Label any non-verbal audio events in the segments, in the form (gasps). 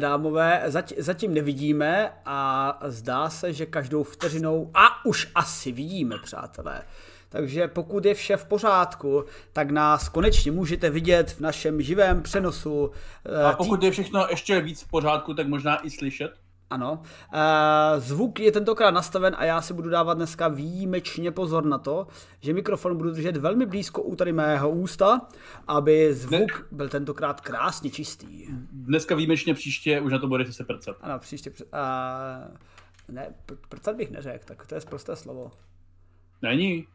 dámové, zatím, zatím nevidíme a zdá se, že každou vteřinou, a už asi vidíme, přátelé. Takže pokud je vše v pořádku, tak nás konečně můžete vidět v našem živém přenosu. A pokud je všechno ještě víc v pořádku, tak možná i slyšet. Ano. Eh, zvuk je tentokrát nastaven a já si budu dávat dneska výjimečně pozor na to, že mikrofon budu držet velmi blízko u tady mého ústa, aby zvuk byl tentokrát krásně čistý. Dneska výjimečně, příště už na to bude se prcat. Ano, příště. Uh, ne, prcat bych neřekl, tak to je prosté slovo. Není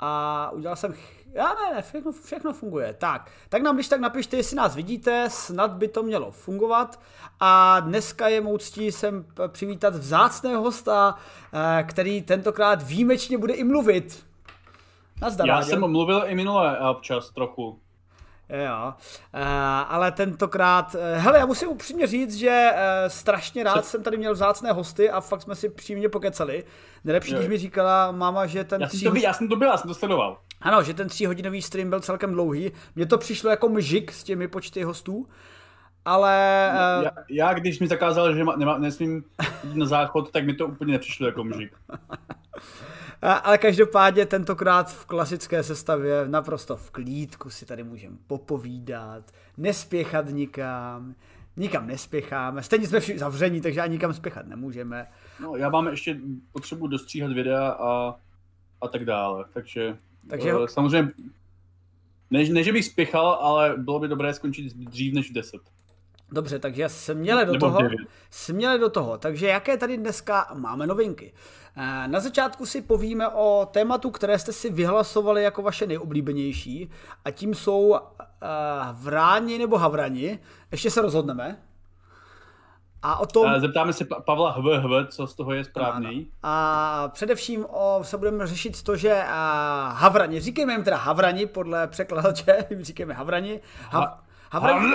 a udělal jsem, já ne, ne, všechno, všechno funguje. Tak, tak nám když tak napište, jestli nás vidíte, snad by to mělo fungovat. A dneska je mou ctí sem přivítat vzácného hosta, eh, který tentokrát výjimečně bude i mluvit. Nazdar, Já jsem mluvil i minule občas trochu. Jo, uh, ale tentokrát, uh, hele, já musím upřímně říct, že uh, strašně rád Co? jsem tady měl vzácné hosty a fakt jsme si přímě pokecali. Nejlepší, když mi říkala máma, že ten... Já, tří... to, já jsem to byl, já jsem to sledoval. Ano, že ten tříhodinový stream byl celkem dlouhý. Mně to přišlo jako mžik s těmi počty hostů, ale... Uh... Já, já, když mi zakázal, že nemá, nesmím jít na záchod, tak mi to úplně nepřišlo jako mžik. (laughs) Ale každopádně tentokrát v klasické sestavě naprosto v klídku si tady můžeme popovídat, nespěchat nikam, nikam nespěcháme. Stejně jsme všichni zavření, takže ani nikam spěchat nemůžeme. No, já mám ještě potřebu dostříhat videa a, a tak dále, takže, takže uh, samozřejmě ne, ne, že bych spěchal, ale bylo by dobré skončit dřív než v 10. Dobře, takže směle do Nebo toho. Směle do toho. Takže jaké tady dneska máme novinky? Eh, na začátku si povíme o tématu, které jste si vyhlasovali jako vaše nejoblíbenější a tím jsou uh, vráni nebo havrani. Ještě se rozhodneme. A o tom... Zeptáme se Pavla HVHV, co z toho je správný. A především o, se budeme řešit to, že uh, havrani, říkejme jim teda havrani podle překladače, (laughs) říkejme havrani. Hav, havrani,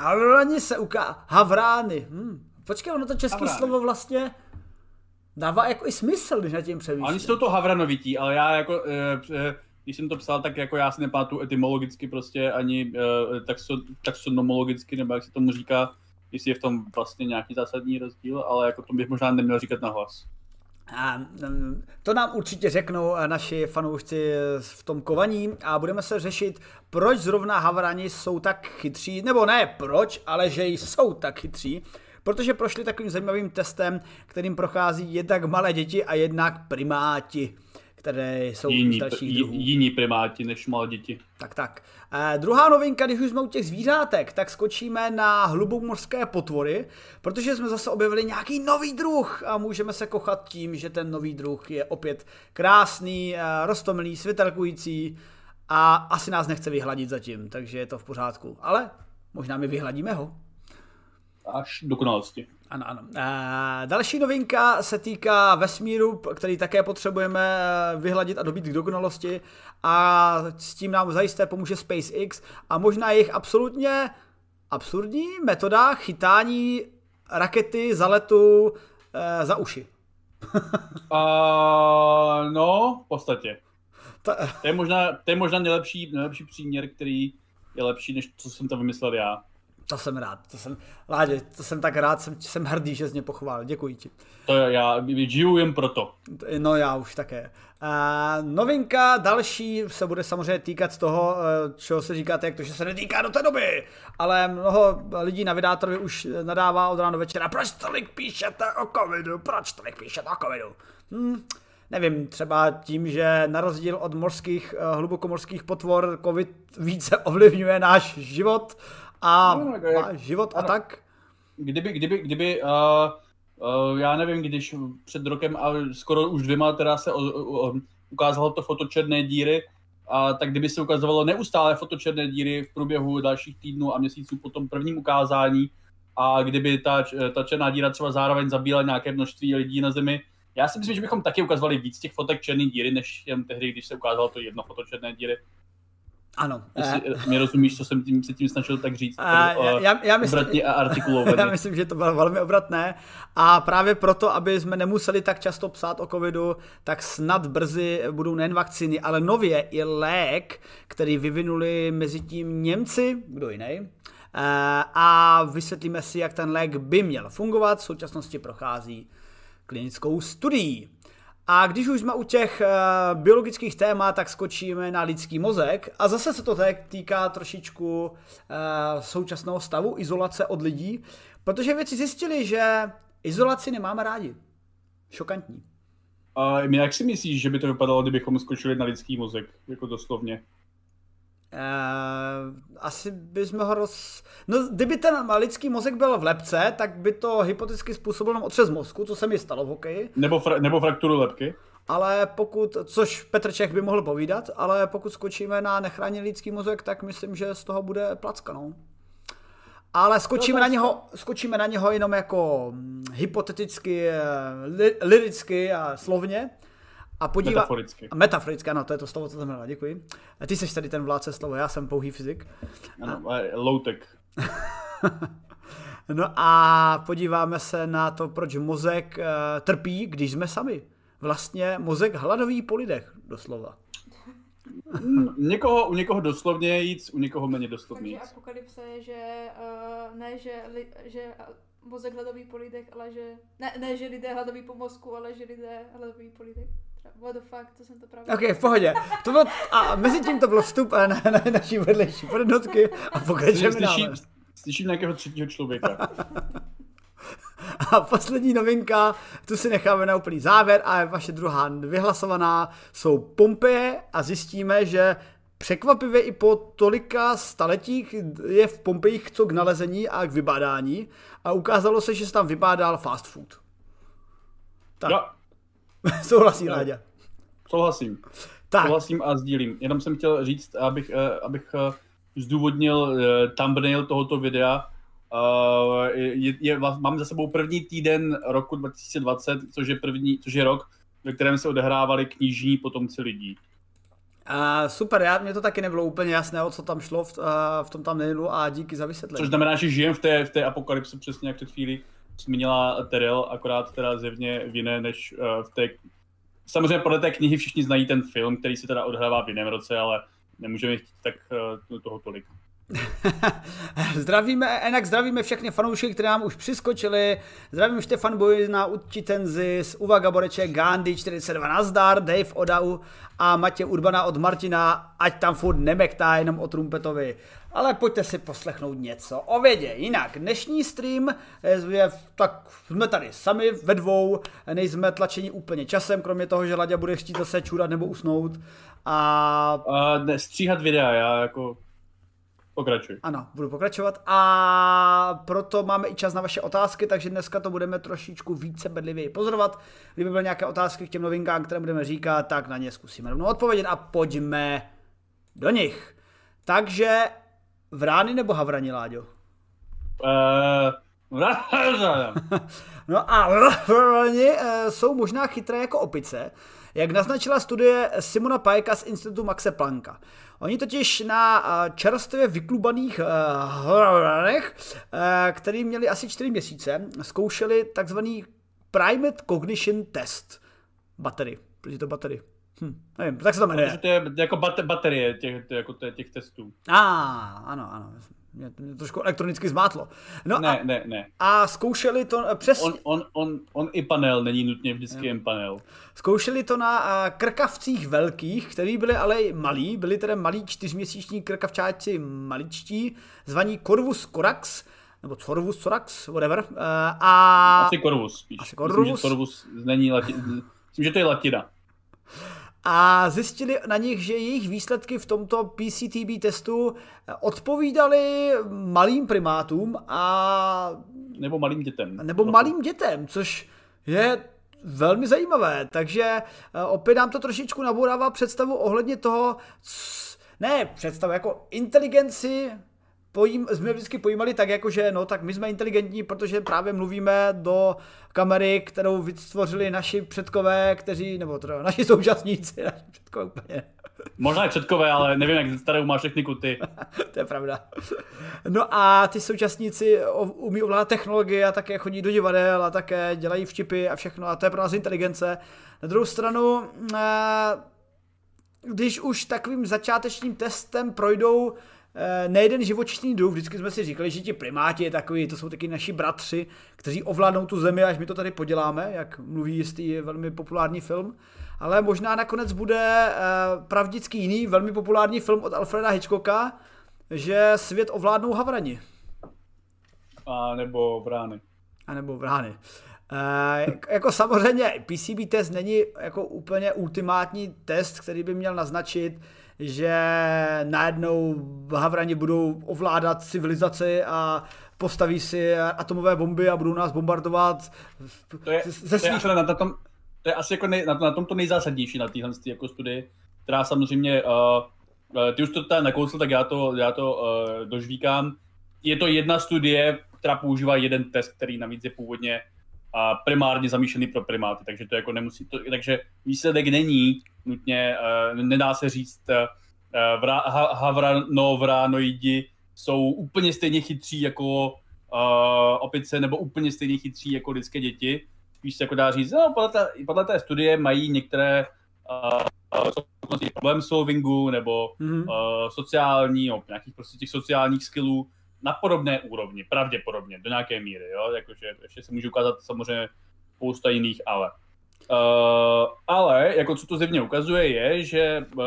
havrani se uká... Havrány. Hm. Počkej, ono to české slovo vlastně dává jako i smysl, když na tím přemýšlím. Oni jsou to havranovití, ale já jako, e, když jsem to psal, tak jako já si nepamatuju etymologicky prostě ani e, taxo, taxonomologicky, nebo jak se tomu říká, jestli je v tom vlastně nějaký zásadní rozdíl, ale jako to bych možná neměl říkat na hlas. A mm, to nám určitě řeknou naši fanoušci v tom kovaní. A budeme se řešit, proč zrovna Havrani jsou tak chytří, nebo ne proč, ale že jsou tak chytří. Protože prošli takovým zajímavým testem, kterým prochází jednak malé děti a jednak primáti které jsou jiní, starších druhů. Jiní primáti než malé děti. Tak, tak. Eh, druhá novinka, když už jsme u těch zvířátek, tak skočíme na hlubokomorské potvory, protože jsme zase objevili nějaký nový druh a můžeme se kochat tím, že ten nový druh je opět krásný, eh, rostomilý, světelkující a asi nás nechce vyhladit zatím, takže je to v pořádku. Ale možná my vyhladíme ho až dokonalosti. Ano, ano. A další novinka se týká vesmíru, který také potřebujeme eh, vyhladit a dobít k dokonalosti a s tím nám zajisté pomůže SpaceX a možná jejich absolutně absurdní metoda chytání rakety za letu e, za uši. (laughs) uh, no, v podstatě. Ta... To je možná, to je možná nejlepší, nejlepší příměr, který je lepší, než co jsem tam vymyslel já. To jsem rád, to jsem, Ládě, to jsem tak rád, jsem, jsem hrdý, že jsi mě pochválil, děkuji ti. To já žiju jen proto. No já už také. A novinka další se bude samozřejmě týkat z toho, eh, čeho se říkáte, jak to, že se netýká do té doby, ale mnoho lidí na vydátorovi už nadává od rána do večera, proč tolik píšete o covidu, proč tolik píšete o covidu. Hm, nevím, třeba tím, že na rozdíl od morských, eh, hlubokomorských potvor covid více ovlivňuje náš život, a no, no, život ano. a tak. Kdyby, kdyby, kdyby uh, uh, já nevím, když před rokem a skoro už dvěma teda se o, o, o, ukázalo to foto černé díry, a tak kdyby se ukazovalo neustále foto černé díry v průběhu dalších týdnů a měsíců po tom prvním ukázání a kdyby ta, ta černá díra třeba zároveň zabíjela nějaké množství lidí na Zemi, já si myslím, že bychom taky ukazovali víc těch fotek černé díry, než jen tehdy, když se ukázalo to jedno foto černé díry. Ano. Jestli uh, mě rozumíš, co jsem tím, se tím snažil tak říct. Uh, já, já, já myslím, a artikulovaně. (laughs) Já myslím, že to bylo velmi obratné a právě proto, aby jsme nemuseli tak často psát o covidu, tak snad brzy budou nejen vakcíny, ale nově i lék, který vyvinuli mezi tím Němci, kdo jiný, a vysvětlíme si, jak ten lék by měl fungovat. V současnosti prochází klinickou studií. A když už jsme u těch uh, biologických témat, tak skočíme na lidský mozek. A zase se to týká trošičku uh, současného stavu, izolace od lidí, protože věci zjistili, že izolaci nemáme rádi. Šokantní. A jak si myslíš, že by to vypadalo, kdybychom skočili na lidský mozek, jako doslovně? Uh, asi bychom ho roz... No, kdyby ten lidský mozek byl v lepce, tak by to hypoteticky způsobilo otřes mozku, co se mi stalo v hokeji. Nebo, fra- nebo frakturu lepky. Ale pokud, což Petr Čech by mohl povídat, ale pokud skočíme na nechráněný lidský mozek, tak myslím, že z toho bude placka, no. Ale skočíme na něho, skočíme na něho jenom jako hm, hypoteticky, eh, li, liricky a slovně. A podívá... Metaforicky. Metaforicky, ano, to je to slovo, co znamená, děkuji. A ty jsi tady ten vládce slovo, já jsem pouhý fyzik. Ano, a... low-tech. (laughs) no a podíváme se na to, proč mozek uh, trpí, když jsme sami. Vlastně mozek hladový po lidech, doslova. Hmm, někoho, u někoho doslovně víc, u někoho méně doslovně Takže apokalypse je, že uh, ne, že, li, že mozek hladový po lidech, ale že, ne, ne, že lidé hladoví po mozku, ale že lidé hladoví po lidech. What the fuck, to jsem to právě... Ok, v pohodě. To bylo, a mezi tím to bylo vstup na, na, na naší vedlejší podnotky a pokračujeme slyším, slyším nějakého třetího člověka. A poslední novinka, tu si necháme na úplný závěr a je vaše druhá vyhlasovaná, jsou Pompeje a zjistíme, že překvapivě i po tolika staletích je v Pompejích co k nalezení a k vybádání a ukázalo se, že se tam vybádal fast food. Tak. No. (laughs) Souhlasí, no. Láďa. Souhlasím. Tak. Souhlasím a sdílím. Jenom jsem chtěl říct, abych, eh, abych eh, zdůvodnil eh, thumbnail tohoto videa. Je, je, mám za sebou první týden roku 2020, což je, první, což je rok, ve kterém se odehrávali knižní potomci lidí. Uh, super, já, mě to taky nebylo úplně jasné, o co tam šlo v, uh, v tom tam nejdu a díky za vysvětlení. Což znamená, že žijem v té, v té apokalypse přesně jak před chvíli zmínila Terel, akorát teda zjevně v jiné než uh, v té... Samozřejmě podle té knihy všichni znají ten film, který se teda odhrává v jiném roce, ale nemůžeme chtít tak uh, toho tolik. (laughs) zdravíme, jinak zdravíme všechny fanoušky, které nám už přiskočili. Zdravím Štefan na Utčitenzis, Uva Gaboreček, Gandhi 42 Nazdar, Dave Odau a Matě Urbana od Martina, ať tam furt nemektá jenom o trumpetovi. Ale pojďte si poslechnout něco o vědě. Jinak, dnešní stream je, tak jsme tady sami ve dvou, nejsme tlačeni úplně časem, kromě toho, že Laďa bude chtít zase čurat nebo usnout. A... a ne, stříhat videa, já jako Pokračuj. Ano, budu pokračovat a proto máme i čas na vaše otázky, takže dneska to budeme trošičku více bedlivěji pozorovat. Kdyby byly nějaké otázky k těm novinkám, které budeme říkat, tak na ně zkusíme rovnou odpovědět a pojďme do nich. Takže vrány nebo havrani, Láďo? Uh, (laughs) no a vrani uh, jsou možná chytré jako opice, jak naznačila studie Simona Pajka z Institutu Maxe Plancka. Oni totiž na eh, čerstvě vyklubaných hranech, eh, který měli asi 4 měsíce, zkoušeli takzvaný Primate Cognition Test. Batery. Protože to batery. Hm, nevím, tak se to jmenuje. Protože to je jako baterie těch, jako těch testů. A, ah, ano, ano mě, mě trošku elektronicky zmátlo. No ne, a, ne, ne. A zkoušeli to eh, přesně... On, on, on, on i panel, není nutně vždycky jen panel. Zkoušeli to na krkavcích velkých, který byli ale malí, byli tedy malí čtyřměsíční krkavčáci maličtí, zvaní Corvus corax, nebo Corvus corax, whatever. Eh, a... Asi Corvus spíš. Asi Corvus. Myslím, že Corvus není lati... Myslím, že to je latina a zjistili na nich, že jejich výsledky v tomto PCTB testu odpovídaly malým primátům a... Nebo malým dětem. Nebo malým dětem, což je velmi zajímavé. Takže eh, opět nám to trošičku nabourává představu ohledně toho, ne představu, jako inteligenci pojím, jsme vždycky pojímali tak, jako že no, tak my jsme inteligentní, protože právě mluvíme do kamery, kterou vytvořili naši předkové, kteří, nebo teda naši současníci, (laughs) naši předkové úplně. Možná i předkové, ale nevím, jak starou máš techniku ty. (laughs) to je pravda. No a ty současníci umí ovládat technologie a také chodí do divadel a také dělají vtipy a všechno a to je pro nás inteligence. Na druhou stranu, eh, když už takovým začátečním testem projdou nejeden živočišný druh, vždycky jsme si říkali, že ti primáti je takový, to jsou taky naši bratři, kteří ovládnou tu zemi, až my to tady poděláme, jak mluví jistý velmi populární film. Ale možná nakonec bude eh, pravdický jiný velmi populární film od Alfreda Hitchcocka, že svět ovládnou havrani. A nebo vrány. A nebo vrány. E, jako samozřejmě PCB test není jako úplně ultimátní test, který by měl naznačit, že najednou havrani budou ovládat civilizaci a postaví si atomové bomby a budou nás bombardovat to je, ze svých... To je, na, tom, to je asi jako nej, na, na tom to nejzásadnější na téhle jako studii, která samozřejmě, uh, ty už to tady nakousl, tak já to, já to uh, dožvíkám. Je to jedna studie, která používá jeden test, který navíc je původně uh, primárně zamýšlený pro primáty, takže to jako nemusí, to, takže výsledek není nutně, uh, nedá se říct, uh, vra, ha, havranovránoidi jsou úplně stejně chytří jako uh, opice, nebo úplně stejně chytří jako lidské děti, spíš se jako dá říct, no, podle, té, podle té studie mají některé uh, problém solvingu nebo mm-hmm. uh, sociální, no, nějakých prostě těch sociálních skillů na podobné úrovni, pravděpodobně, do nějaké míry, jo, jakože ještě se může ukázat samozřejmě spousta jiných ale. Uh, ale, jako co to zjevně ukazuje, je, že uh,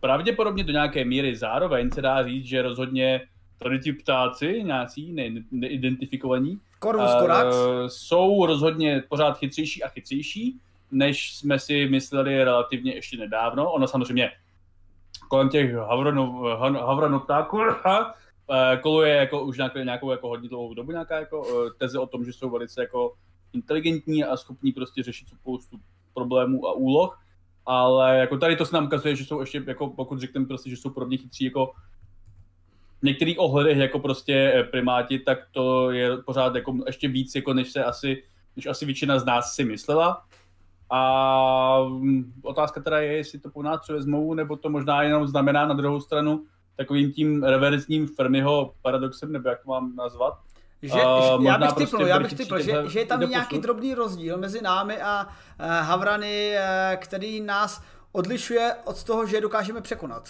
pravděpodobně do nějaké míry zároveň se dá říct, že rozhodně tady ti ptáci, nějací ne, neidentifikovaní, uh, jsou rozhodně pořád chytřejší a chytřejší, než jsme si mysleli relativně ještě nedávno. Ono samozřejmě kolem těch havranoptáků eh, koluje jako už nějakou, nějakou jako hodně dlouhou dobu nějaká jako eh, teze o tom, že jsou velice jako inteligentní a schopní prostě řešit spoustu problémů a úloh, ale jako tady to se nám ukazuje, že jsou ještě, jako pokud řekneme prostě, že jsou podobně chytří jako v některých ohledech jako prostě eh, primáti, tak to je pořád jako ještě víc, jako než se asi, než asi většina z nás si myslela. A mm, otázka teda je, jestli to po nás převezmou, nebo to možná jenom znamená na druhou stranu takovým tím reverzním Fermiho paradoxem, nebo jak to mám nazvat. Že, uh, já bych prostě typnul, já bych typnul že, že je tam nějaký drobný rozdíl mezi námi a uh, Havrany, uh, který nás odlišuje od toho, že je dokážeme překonat.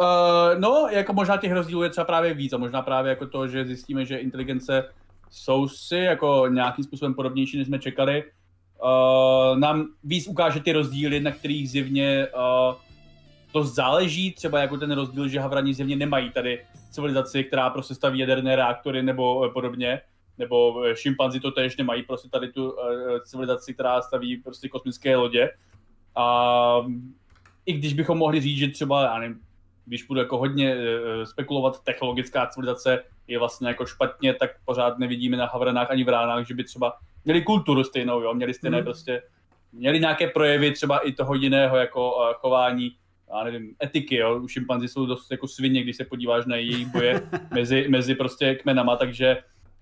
Uh, no, jako možná těch rozdílů je třeba právě víc a možná právě jako to, že zjistíme, že inteligence jsou si jako nějakým způsobem podobnější, než jsme čekali. Uh, nám víc ukáže ty rozdíly, na kterých zjevně uh, to záleží, třeba jako ten rozdíl, že Havrani zjevně nemají tady civilizaci, která prostě staví jaderné reaktory nebo podobně, nebo šimpanzi to tež nemají prostě tady tu uh, civilizaci, která staví prostě kosmické lodě. A i když bychom mohli říct, že třeba, já nevím, když budu jako hodně spekulovat, technologická civilizace je vlastně jako špatně, tak pořád nevidíme na Havranách ani v ránách, že by třeba měli kulturu stejnou, jo, měli stejné mm. prostě, měli nějaké projevy třeba i toho jiného jako chování, já nevím, etiky, jo, u šimpanzi jsou dost jako svině, když se podíváš na jejich boje (laughs) mezi, mezi prostě kmenama, takže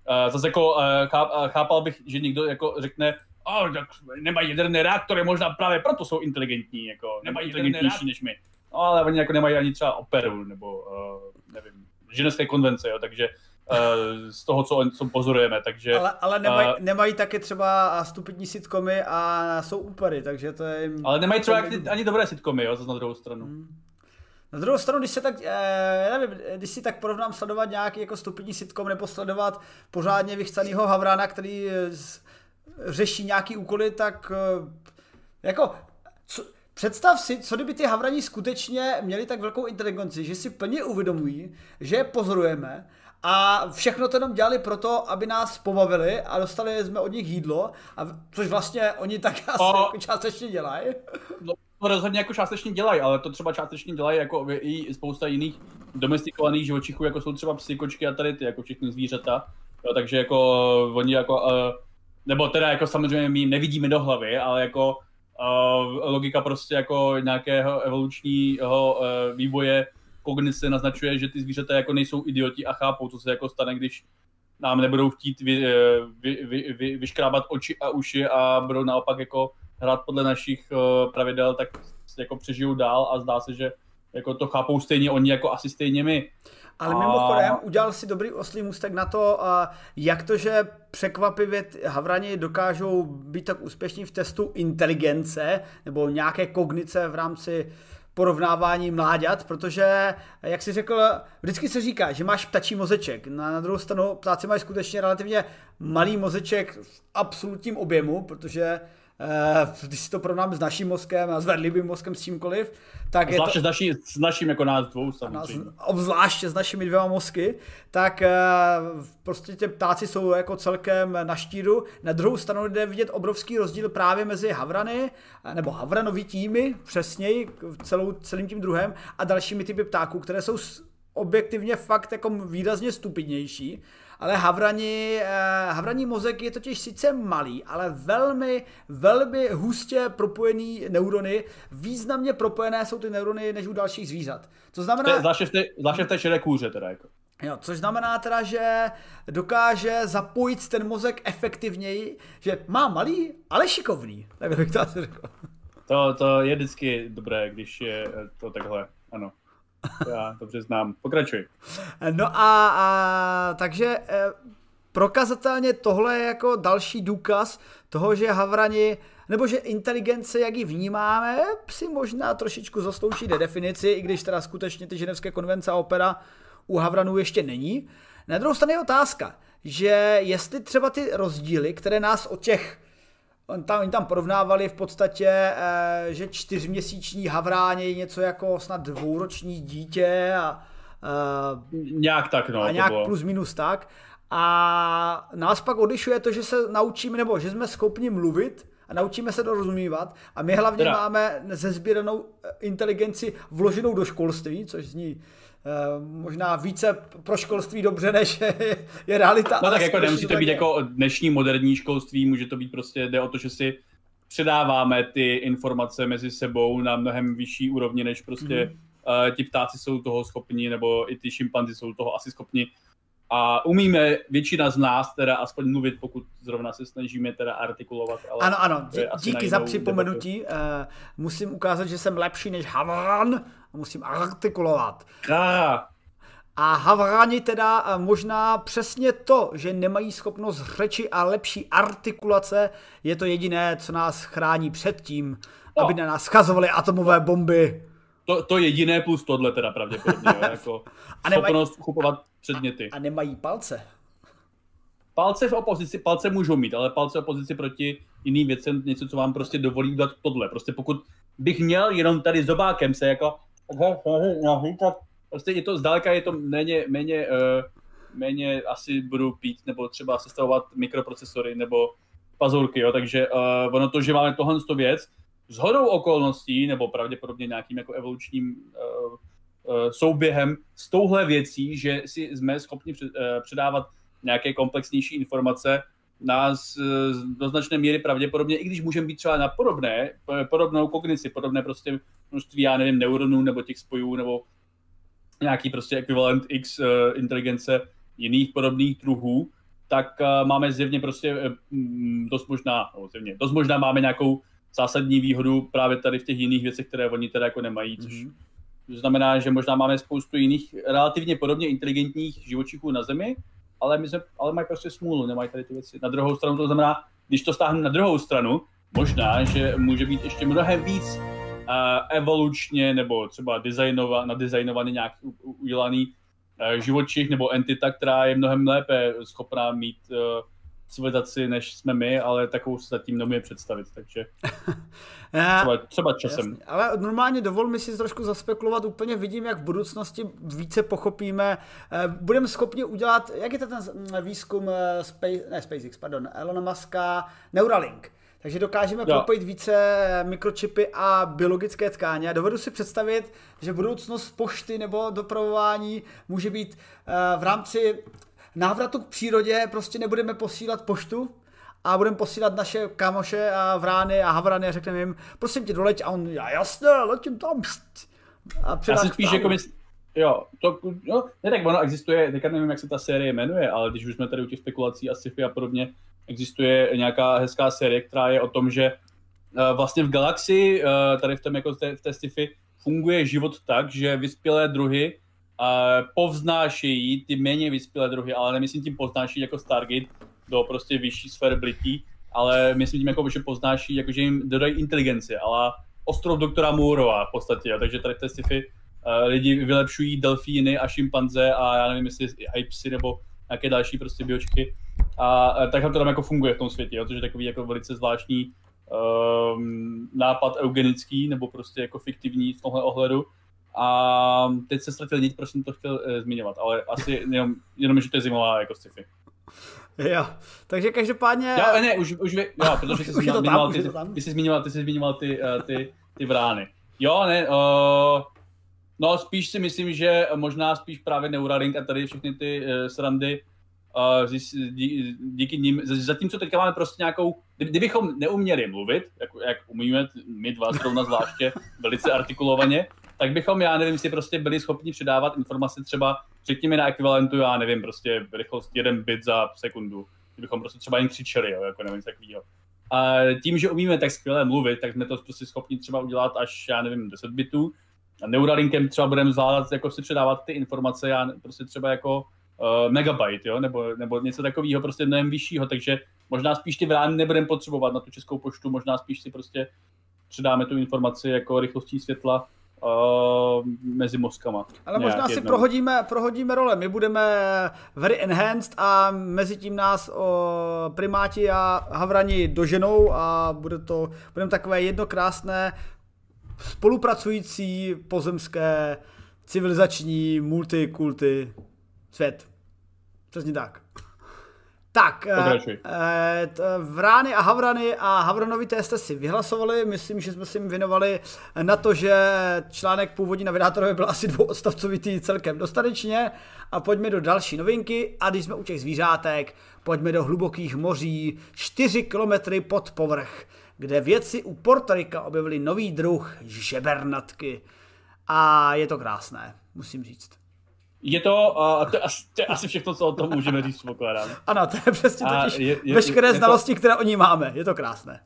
uh, zase jako uh, cháp, uh, chápal bych, že někdo jako řekne, oh, tak nemají jaderné reaktory, možná právě proto jsou inteligentní, jako, nemají inteligentnější než my. No, ale oni jako nemají ani třeba operu, nebo uh, nevím, ženské konvence, jo, takže z toho, co, co pozorujeme, takže... Ale, ale nemají, uh, nemají taky třeba stupidní sitcomy a jsou úpery, takže to je... Ale nemají třeba ani, ani dobré sitcomy, jo, zase na druhou stranu. Hmm. Na druhou stranu, když se tak, eh, nevím, když si tak porovnám sledovat nějaký jako stupidní sitcom nebo sledovat pořádně vychcanýho Havrana, který řeší nějaký úkoly, tak jako co, Představ si, co kdyby ty Havrani skutečně měli tak velkou inteligenci, že si plně uvědomují, že je pozorujeme a všechno to jenom dělali proto, aby nás pobavili a dostali jsme od nich jídlo, a, což vlastně oni tak (laughs) asi o, jako částečně dělají. No, to rozhodně jako částečně dělají, ale to třeba částečně dělají jako i spousta jiných domestikovaných živočichů, jako jsou třeba psy, kočky a tady ty, jako všechny zvířata. Jo, takže jako oni jako, nebo teda jako samozřejmě my nevidíme do hlavy, ale jako uh, logika prostě jako nějakého evolučního uh, vývoje kognice naznačuje, že ty zvířata jako nejsou idioti a chápou, co se jako stane, když nám nebudou chtít vy, eh, vy, vy, vy, vyškrábat oči a uši a budou naopak jako hrát podle našich uh, pravidel, tak jako přežijou dál a zdá se, že jako to chápou stejně oni jako asi stejně my. Ale a... mimochodem udělal si dobrý oslý můstek na to, jak to, že překvapivě Havrani dokážou být tak úspěšní v testu inteligence nebo nějaké kognice v rámci porovnávání mláďat, protože, jak jsi řekl, vždycky se říká, že máš ptačí mozeček. Na, na druhou stranu ptáci mají skutečně relativně malý mozeček v absolutním objemu, protože když si to porovnám s naším mozkem a s vedlivým mozkem s čímkoliv, tak je to... s, naší, s naším jako nás dvou samozřejmě. Obzvláště s našimi dvěma mozky, tak eh, prostě ty ptáci jsou jako celkem na štíru. Na druhou stranu jde vidět obrovský rozdíl právě mezi havrany, eh, nebo havranový týmy, přesněji, celou, celým tím druhem, a dalšími typy ptáků, které jsou objektivně fakt jako výrazně stupidnější ale havrani, eh, havraní mozek je totiž sice malý, ale velmi, velmi hustě propojený neurony. Významně propojené jsou ty neurony než u dalších zvířat. To znamená... Zvláště v té, zvláště v té šedé kůře teda jako. Jo, což znamená teda, že dokáže zapojit ten mozek efektivněji, že má malý, ale šikovný. Tak bych to asi řekl. To, to je vždycky dobré, když je to takhle, ano. (laughs) Já dobře znám. Pokračuj. No a, a takže e, prokazatelně tohle je jako další důkaz toho, že Havrani nebo že inteligence, jak ji vnímáme, si možná trošičku zaslouží definici, i když teda skutečně ty ženevské konvence a opera u Havranů ještě není. Na druhou stranu je otázka, že jestli třeba ty rozdíly, které nás od těch On tam, oni tam porovnávali v podstatě, eh, že čtyřměsíční havráně je něco jako snad dvouroční dítě a eh, nějak tak, no. A nějak bylo. plus minus tak. A nás pak odlišuje to, že se naučíme, nebo že jsme schopni mluvit a naučíme se dorozumívat a my hlavně teda. máme zezbíranou inteligenci vloženou do školství, což zní Eh, možná více pro školství dobře, než je, je realita. No tak jako nemusí to být jako dnešní moderní školství, může to být prostě, jde o to, že si předáváme ty informace mezi sebou na mnohem vyšší úrovni, než prostě mm-hmm. uh, ti ptáci jsou toho schopni, nebo i ty šimpanzi jsou toho asi schopni. A umíme většina z nás teda aspoň mluvit, pokud zrovna se snažíme teda artikulovat. Ale ano, ano, díky za připomenutí. Uh, musím ukázat, že jsem lepší než Havan musím artikulovat. Ah. A Havrani teda možná přesně to, že nemají schopnost řeči a lepší artikulace, je to jediné, co nás chrání před tím, no. aby na nás schazovaly atomové bomby. To, to jediné plus tohle teda pravděpodobně, jo, jako (laughs) a nemají, schopnost uchopovat předměty. A nemají palce. Palce v opozici, palce můžou mít, ale palce v opozici proti jiným věcem, něco, co vám prostě dovolí udělat tohle. Prostě pokud bych měl jenom tady zobákem se jako prostě je to zdaleka, je to méně, méně, uh, méně asi budu pít nebo třeba sestavovat mikroprocesory nebo pazurky, jo, takže uh, ono to, že máme tohle věc, s hodou okolností, nebo pravděpodobně nějakým jako evolučním uh, uh, souběhem s touhle věcí, že si jsme schopni před, uh, předávat nějaké komplexnější informace, nás do značné míry pravděpodobně, i když můžeme být třeba na podobné, podobnou kognici, podobné prostě množství, já nevím, neuronů nebo těch spojů, nebo nějaký prostě ekvivalent X uh, inteligence jiných podobných druhů, tak máme zjevně prostě uh, dost možná, no, zjevně, dost možná máme nějakou zásadní výhodu právě tady v těch jiných věcech, které oni teda jako nemají, což mm-hmm. znamená, že možná máme spoustu jiných relativně podobně inteligentních živočichů na Zemi, ale, my jsme, ale mají prostě smůlu, nemají tady ty věci. Na druhou stranu to znamená, když to stáhnu na druhou stranu, možná, že může být ještě mnohem víc uh, evolučně nebo třeba designova, nadizajnovaný nějak udělaný uh, živočich nebo entita, která je mnohem lépe schopná mít uh, civilizaci, než jsme my, ale takovou se zatím nemůže představit, takže (laughs) třeba, třeba časem. Jasně. Ale normálně dovol mi si trošku zaspekulovat, úplně vidím, jak v budoucnosti více pochopíme, eh, budeme schopni udělat, jak je to ten výzkum eh, Space, ne SpaceX, pardon, Elona Muska, Neuralink. Takže dokážeme jo. propojit více mikročipy a biologické tkáně. A dovedu si představit, že budoucnost pošty nebo dopravování může být eh, v rámci návratu k přírodě prostě nebudeme posílat poštu, a budeme posílat naše kamoše a vrány a havrany a řekneme jim, prosím tě doleď a on, já jasně, letím tam. A Já si spíš jako mysl... Jo, to, no, ne, tak ono existuje, teďka nevím, jak se ta série jmenuje, ale když už jsme tady u těch spekulací a sci-fi a podobně, existuje nějaká hezká série, která je o tom, že uh, vlastně v galaxii, uh, tady v tom jako v té, v té sci-fi, funguje život tak, že vyspělé druhy uh, povznášejí ty méně vyspělé druhy, ale nemyslím tím povznášejí jako Stargate do prostě vyšší sféry blití, ale myslím tím, jako, že poznáší, jako, že jim dodají inteligenci, ale ostrov doktora Moorova v podstatě, jo. takže tady v té sci-fi uh, lidi vylepšují delfíny a šimpanze a já nevím, jestli hypsy nebo nějaké další prostě biočky. A, a takhle to tam jako funguje v tom světě, jo, což je takový jako velice zvláštní um, nápad eugenický nebo prostě jako fiktivní v tomhle ohledu. A teď se ztratil nit, proč jsem to chtěl uh, zmiňovat, ale asi jenom, jenom že to je zimová jako sci-fi. Jo, takže každopádně... Jo, ne, už, už vy, jo, (laughs) protože jsi zmiňoval, ty, ty jsi zmiňoval, ty jsi zmiňoval ty, uh, ty, ty vrány. Jo, ne, uh, no spíš si myslím, že možná spíš právě Neuralink a tady všechny ty uh, srandy, uh, dí, díky nim, zatímco teďka máme prostě nějakou, kdybychom neuměli mluvit, jak, jak umíme my dva zrovna zvláště, velice artikulovaně, tak bychom, já nevím, si prostě byli schopni předávat informace třeba, řekněme na ekvivalentu, já nevím, prostě rychlost jeden bit za sekundu. Kdybychom prostě třeba jen křičeli, jo, jako nevím, takovýho. A tím, že umíme tak skvěle mluvit, tak jsme to prostě schopni třeba udělat až, já nevím, 10 bitů. A Neuralinkem třeba budeme zvládat jako si předávat ty informace, já prostě třeba jako uh, megabyte, jo, nebo, nebo něco takového prostě mnohem vyššího, takže možná spíš ty vrány nebudeme potřebovat na tu českou poštu, možná spíš si prostě předáme tu informaci jako rychlostí světla uh, mezi mozkama. Ale možná si jednou. prohodíme, prohodíme role. My budeme very enhanced a mezi tím nás o, primáti a havrani doženou a bude to, budeme takové jedno krásné spolupracující pozemské civilizační multikulty svět. Přesně tak. Tak, eh, eh, Vrány a Havrany a Havranovité jste si vyhlasovali, myslím, že jsme si jim věnovali na to, že článek původní na vydátorovi byl asi dvouodstavcovitý celkem dostatečně. A pojďme do další novinky. A když jsme u těch zvířátek, pojďme do hlubokých moří, 4 kilometry pod povrch, kde vědci u Portorika objevili nový druh žebernatky. A je to krásné, musím říct. Je to, uh, to, je asi, to je asi všechno, co o tom můžeme říct, pokládám. Ano, to je přesně totiž je, je, veškeré je, znalosti, to... které o ní máme. Je to krásné.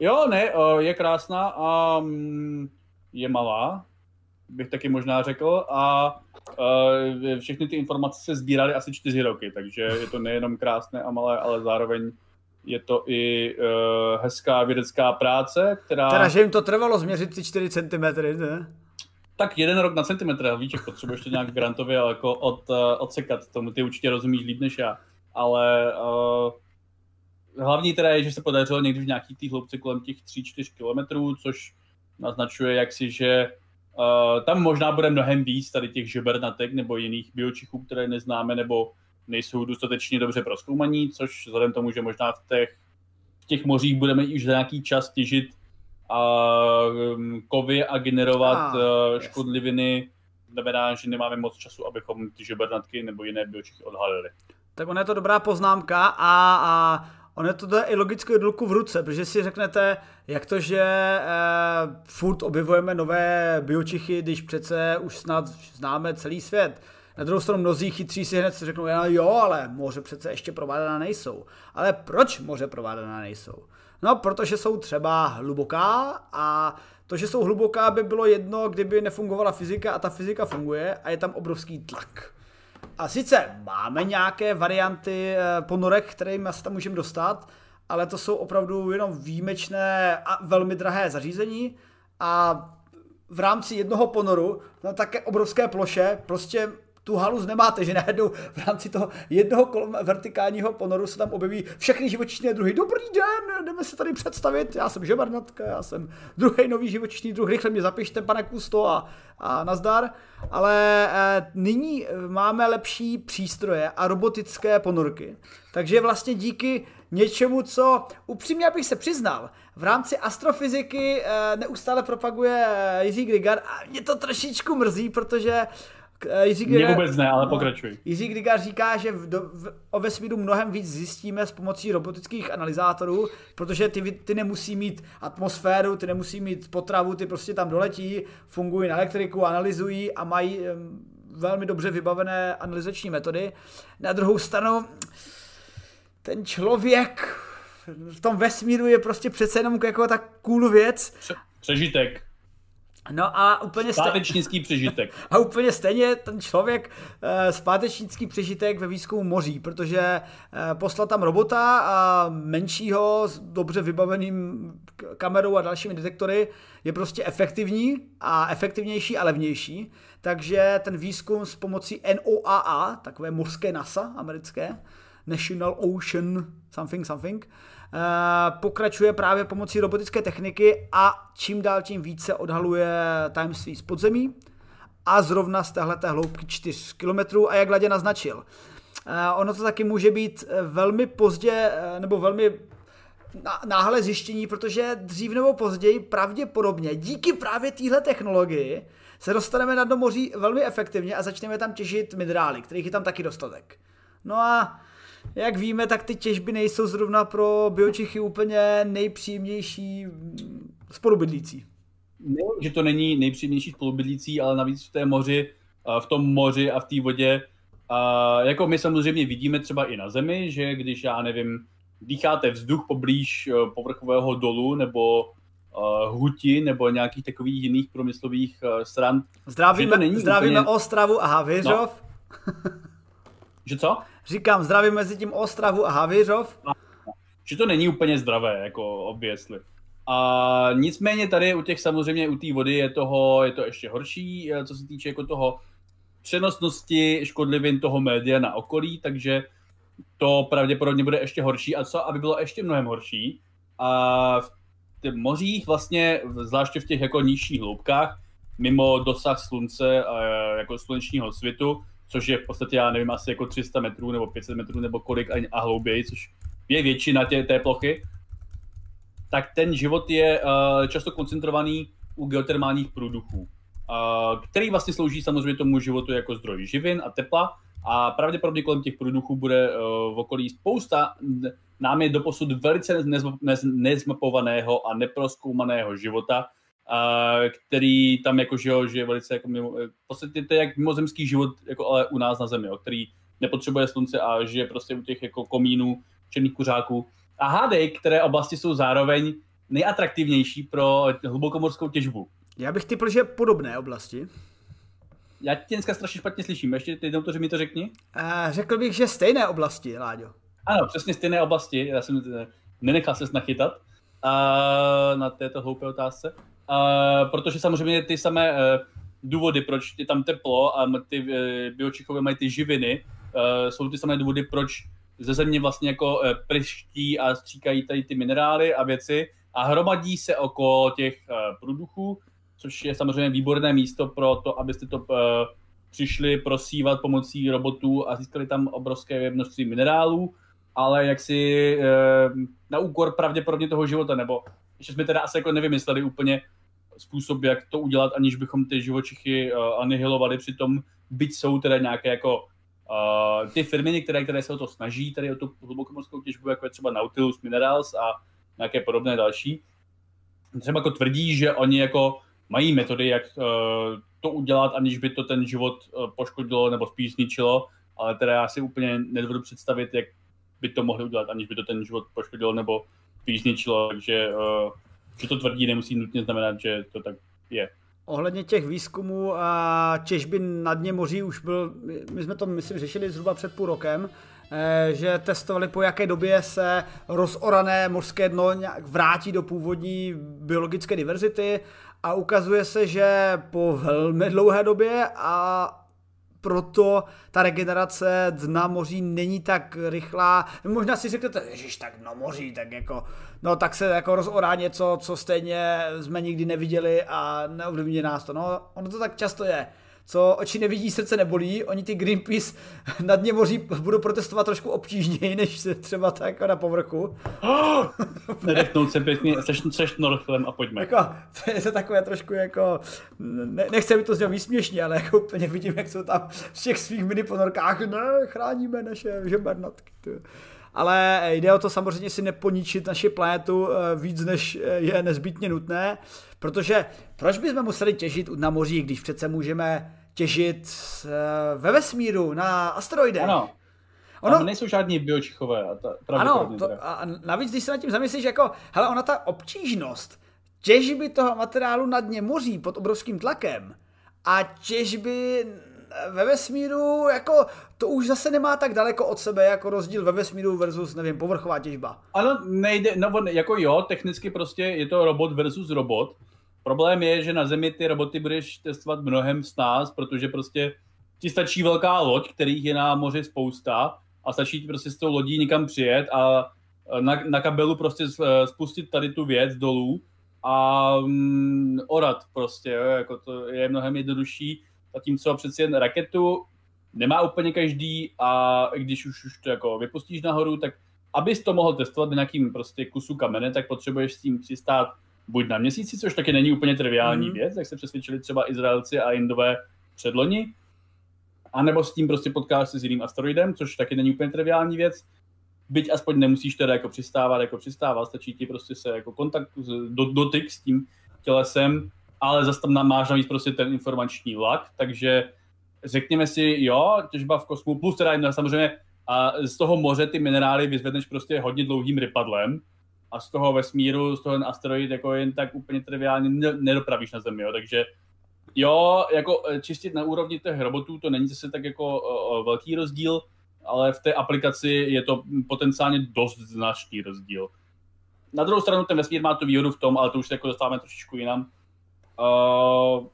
Jo, ne, uh, je krásná a um, je malá, bych taky možná řekl, a uh, všechny ty informace se sbíraly asi čtyři roky, takže je to nejenom krásné a malé, ale zároveň je to i uh, hezká vědecká práce, která... Teda, že jim to trvalo změřit ty 4 cm, ne? Tak jeden rok na centimetr, víš, potřebuješ to nějak grantově jako od, uh, odsekat, tomu ty určitě rozumíš líp než já, ale uh, hlavní teda je, že se podařilo někdy v nějaký té hloubce kolem těch 3-4 kilometrů, což naznačuje jaksi, že uh, tam možná bude mnohem víc tady těch žebernatek nebo jiných biočichů, které neznáme nebo nejsou dostatečně dobře proskoumaní, což vzhledem tomu, že možná v těch, v těch mořích budeme už za nějaký čas těžit a um, kovy a generovat ah, uh, škodliviny znamená, že nemáme moc času, abychom ty žebernatky nebo jiné biočichy odhalili. Tak ona je to dobrá poznámka a, a ono to jde i logicky dolku v ruce, protože si řeknete, jak to, že e, furt objevujeme nové biočichy, když přece už snad známe celý svět. Na druhou stranu mnozí chytří si hned si řeknou, jo, ale moře přece ještě provádaná nejsou. Ale proč moře provádaná nejsou? No, protože jsou třeba hluboká a to, že jsou hluboká, by bylo jedno, kdyby nefungovala fyzika a ta fyzika funguje a je tam obrovský tlak. A sice máme nějaké varianty eh, ponorek, kterým se tam můžeme dostat, ale to jsou opravdu jenom výjimečné a velmi drahé zařízení a v rámci jednoho ponoru na také obrovské ploše prostě tu haluz nemáte, že najednou v rámci toho jednoho kolem vertikálního ponoru se tam objeví všechny živočišné druhy. Dobrý den, jdeme se tady představit, já jsem žebernatka, já jsem druhý nový živočišný druh, rychle mě zapište, pane Kusto, a, a nazdar. Ale e, nyní máme lepší přístroje a robotické ponorky. Takže vlastně díky něčemu, co upřímně abych se přiznal, v rámci astrofyziky e, neustále propaguje Jiří Grigar a mě to trošičku mrzí, protože Jiří Mě vůbec ne, ale pokračuj. Jiří Grigar říká, že v, do, v, o vesmíru mnohem víc zjistíme s pomocí robotických analyzátorů, protože ty, ty nemusí mít atmosféru, ty nemusí mít potravu, ty prostě tam doletí, fungují na elektriku, analyzují a mají um, velmi dobře vybavené analyzační metody. Na druhou stranu, ten člověk v tom vesmíru je prostě přece jenom jako tak cool věc. Přežitek. No a úplně stejně... přežitek. (laughs) A úplně stejně ten člověk uh, zpátečnický přežitek ve výzkumu moří, protože uh, poslat tam robota a menšího s dobře vybaveným kamerou a dalšími detektory je prostě efektivní a efektivnější a levnější. Takže ten výzkum s pomocí NOAA, takové mořské NASA americké, National Ocean something something, Eh, pokračuje právě pomocí robotické techniky a čím dál tím více odhaluje tajemství z podzemí a zrovna z téhleté hloubky 4 km a jak Ladě naznačil. Eh, ono to taky může být eh, velmi pozdě, nebo velmi náhle zjištění, protože dřív nebo později pravděpodobně díky právě téhle technologii se dostaneme na dno moří velmi efektivně a začneme tam těžit minerály, kterých je tam taky dostatek. No a jak víme, tak ty těžby nejsou zrovna pro biočichy úplně nejpříjemnější spolubydlící. Ne, že to není nejpříjemnější spolubydlící, ale navíc v té moři, v tom moři a v té vodě, a jako my samozřejmě vidíme třeba i na zemi, že když, já nevím, dýcháte vzduch poblíž e, povrchového dolu nebo uh, huti nebo nějakých takových jiných průmyslových uh, stran. Zdravíme, není zdravíme úplně... Ostravu a Havěřov. No. že co? Říkám, zdravím mezi tím Ostravu a Havířov. Že to není úplně zdravé, jako obvěsli. A nicméně tady u těch samozřejmě u té vody je toho, je to ještě horší, eh, co se týče jako toho přenosnosti škodlivin toho média na okolí, takže to pravděpodobně bude ještě horší. A co, aby bylo ještě mnohem horší, a v těch mořích vlastně, zvláště v těch jako nižších hloubkách, mimo dosah slunce a jako slunečního světu, což je v podstatě, já nevím, asi jako 300 metrů nebo 500 metrů nebo kolik a hlouběji, což je většina tě, té plochy, tak ten život je uh, často koncentrovaný u geotermálních průduchů, uh, který vlastně slouží samozřejmě tomu životu jako zdroj živin a tepla a pravděpodobně kolem těch průduchů bude uh, v okolí spousta nám je doposud velice nezmapovaného a neproskoumaného života, který tam jako, že, jo, že je velice jako mimo, v podstatě to je jak mimozemský život, jako ale u nás na Zemi, jo, který nepotřebuje slunce a žije prostě u těch jako komínů, černých kuřáků. A hádej, které oblasti jsou zároveň nejatraktivnější pro hlubokomorskou těžbu. Já bych typl, že podobné oblasti. Já tě dneska strašně špatně slyším, ještě jednou to, že mi to řekni. Uh, řekl bych, že stejné oblasti, Láďo. Ano, přesně stejné oblasti, já jsem eh, nenechal se nachytat uh, na této hloupé otázce. Uh, protože samozřejmě ty samé uh, důvody, proč je tam teplo a ty uh, biočichové mají ty živiny, uh, jsou ty samé důvody, proč ze země vlastně jako uh, prští a stříkají tady ty minerály a věci a hromadí se okolo těch uh, průduchů, což je samozřejmě výborné místo pro to, abyste to uh, přišli prosívat pomocí robotů a získali tam obrovské množství minerálů, ale jak si uh, na úkor pravděpodobně toho života, nebo ještě jsme teda asi jako nevymysleli úplně způsob, jak to udělat, aniž bychom ty živočichy uh, anihilovali, přitom byť jsou teda nějaké jako uh, ty firmy některé, které se o to snaží, tady o tu hlubokomorskou těžbu, jako je třeba Nautilus Minerals a nějaké podobné další, třeba jako tvrdí, že oni jako mají metody, jak uh, to udělat, aniž by to ten život uh, poškodilo nebo spíš zničilo, ale teda já si úplně nedovedu představit, jak by to mohli udělat, aniž by to ten život poškodilo nebo spíš zničilo, takže uh, že to tvrdí, nemusí nutně znamenat, že to tak je. Ohledně těch výzkumů a těžby na dně moří už byl, my jsme to myslím řešili zhruba před půl rokem, eh, že testovali po jaké době se rozorané mořské dno nějak vrátí do původní biologické diverzity a ukazuje se, že po velmi dlouhé době a proto ta regenerace dna moří není tak rychlá. Možná si řeknete, že tak no moří, tak jako, no tak se jako rozorá něco, co stejně jsme nikdy neviděli a neovlivní nás to. No, ono to tak často je co oči nevidí, srdce nebolí. Oni ty Greenpeace (laughs) na dně moří budou protestovat trošku obtížněji, než se třeba tak jako na povrchu. (gasps) Oh, nedechnout se pěkně, seš, seš norchlem a pojďme. Jako, to je to takové trošku jako, ne, nechce mi to zněl výsměšně, ale jako úplně vidím, jak jsou tam v těch svých mini ponorkách, ne, chráníme naše žebernatky. Ale jde o to samozřejmě si neponičit naši planetu eh, víc, než eh, je nezbytně nutné, protože proč bychom museli těžit na moři, když přece můžeme těžit eh, ve vesmíru, na asteroidech? Ano. Ono, tam nejsou žádní biočichové. A ta, ano, to, a navíc, když se nad tím zamyslíš, jako, hele, ona ta obtížnost těžby toho materiálu na dně moří pod obrovským tlakem a těžby ve vesmíru, jako to už zase nemá tak daleko od sebe, jako rozdíl ve vesmíru versus, nevím, povrchová těžba. Ano, nejde, no jako jo, technicky prostě je to robot versus robot. Problém je, že na Zemi ty roboty budeš testovat mnohem s nás, protože prostě ti stačí velká loď, kterých je na moři spousta a stačí ti prostě s tou lodí někam přijet a na, na kabelu prostě spustit tady tu věc dolů a um, orat prostě, jo, jako to je mnohem jednodušší, zatímco přeci jen raketu nemá úplně každý a když už, už to jako vypustíš nahoru, tak abys to mohl testovat na nějakým prostě kusu kamene, tak potřebuješ s tím přistát buď na měsíci, což taky není úplně triviální mm. věc, jak se přesvědčili třeba Izraelci a Indové předloni, anebo s tím prostě potkáš se s jiným asteroidem, což taky není úplně triviální věc, byť aspoň nemusíš teda jako přistávat, jako přistávat, stačí ti prostě se jako kontakt, do, dotyk s tím tělesem, ale zase tam máš navíc prostě ten informační vlak, takže řekněme si, jo, těžba v kosmu, plus teda samozřejmě a z toho moře ty minerály vyzvedneš prostě hodně dlouhým rypadlem a z toho vesmíru, z toho asteroid jako jen tak úplně triviálně nedopravíš na Zemi, jo, takže jo, jako čistit na úrovni těch robotů to není zase tak jako o, o, velký rozdíl, ale v té aplikaci je to potenciálně dost značný rozdíl. Na druhou stranu ten vesmír má tu výhodu v tom, ale to už se jako dostáváme trošičku jinam, uh,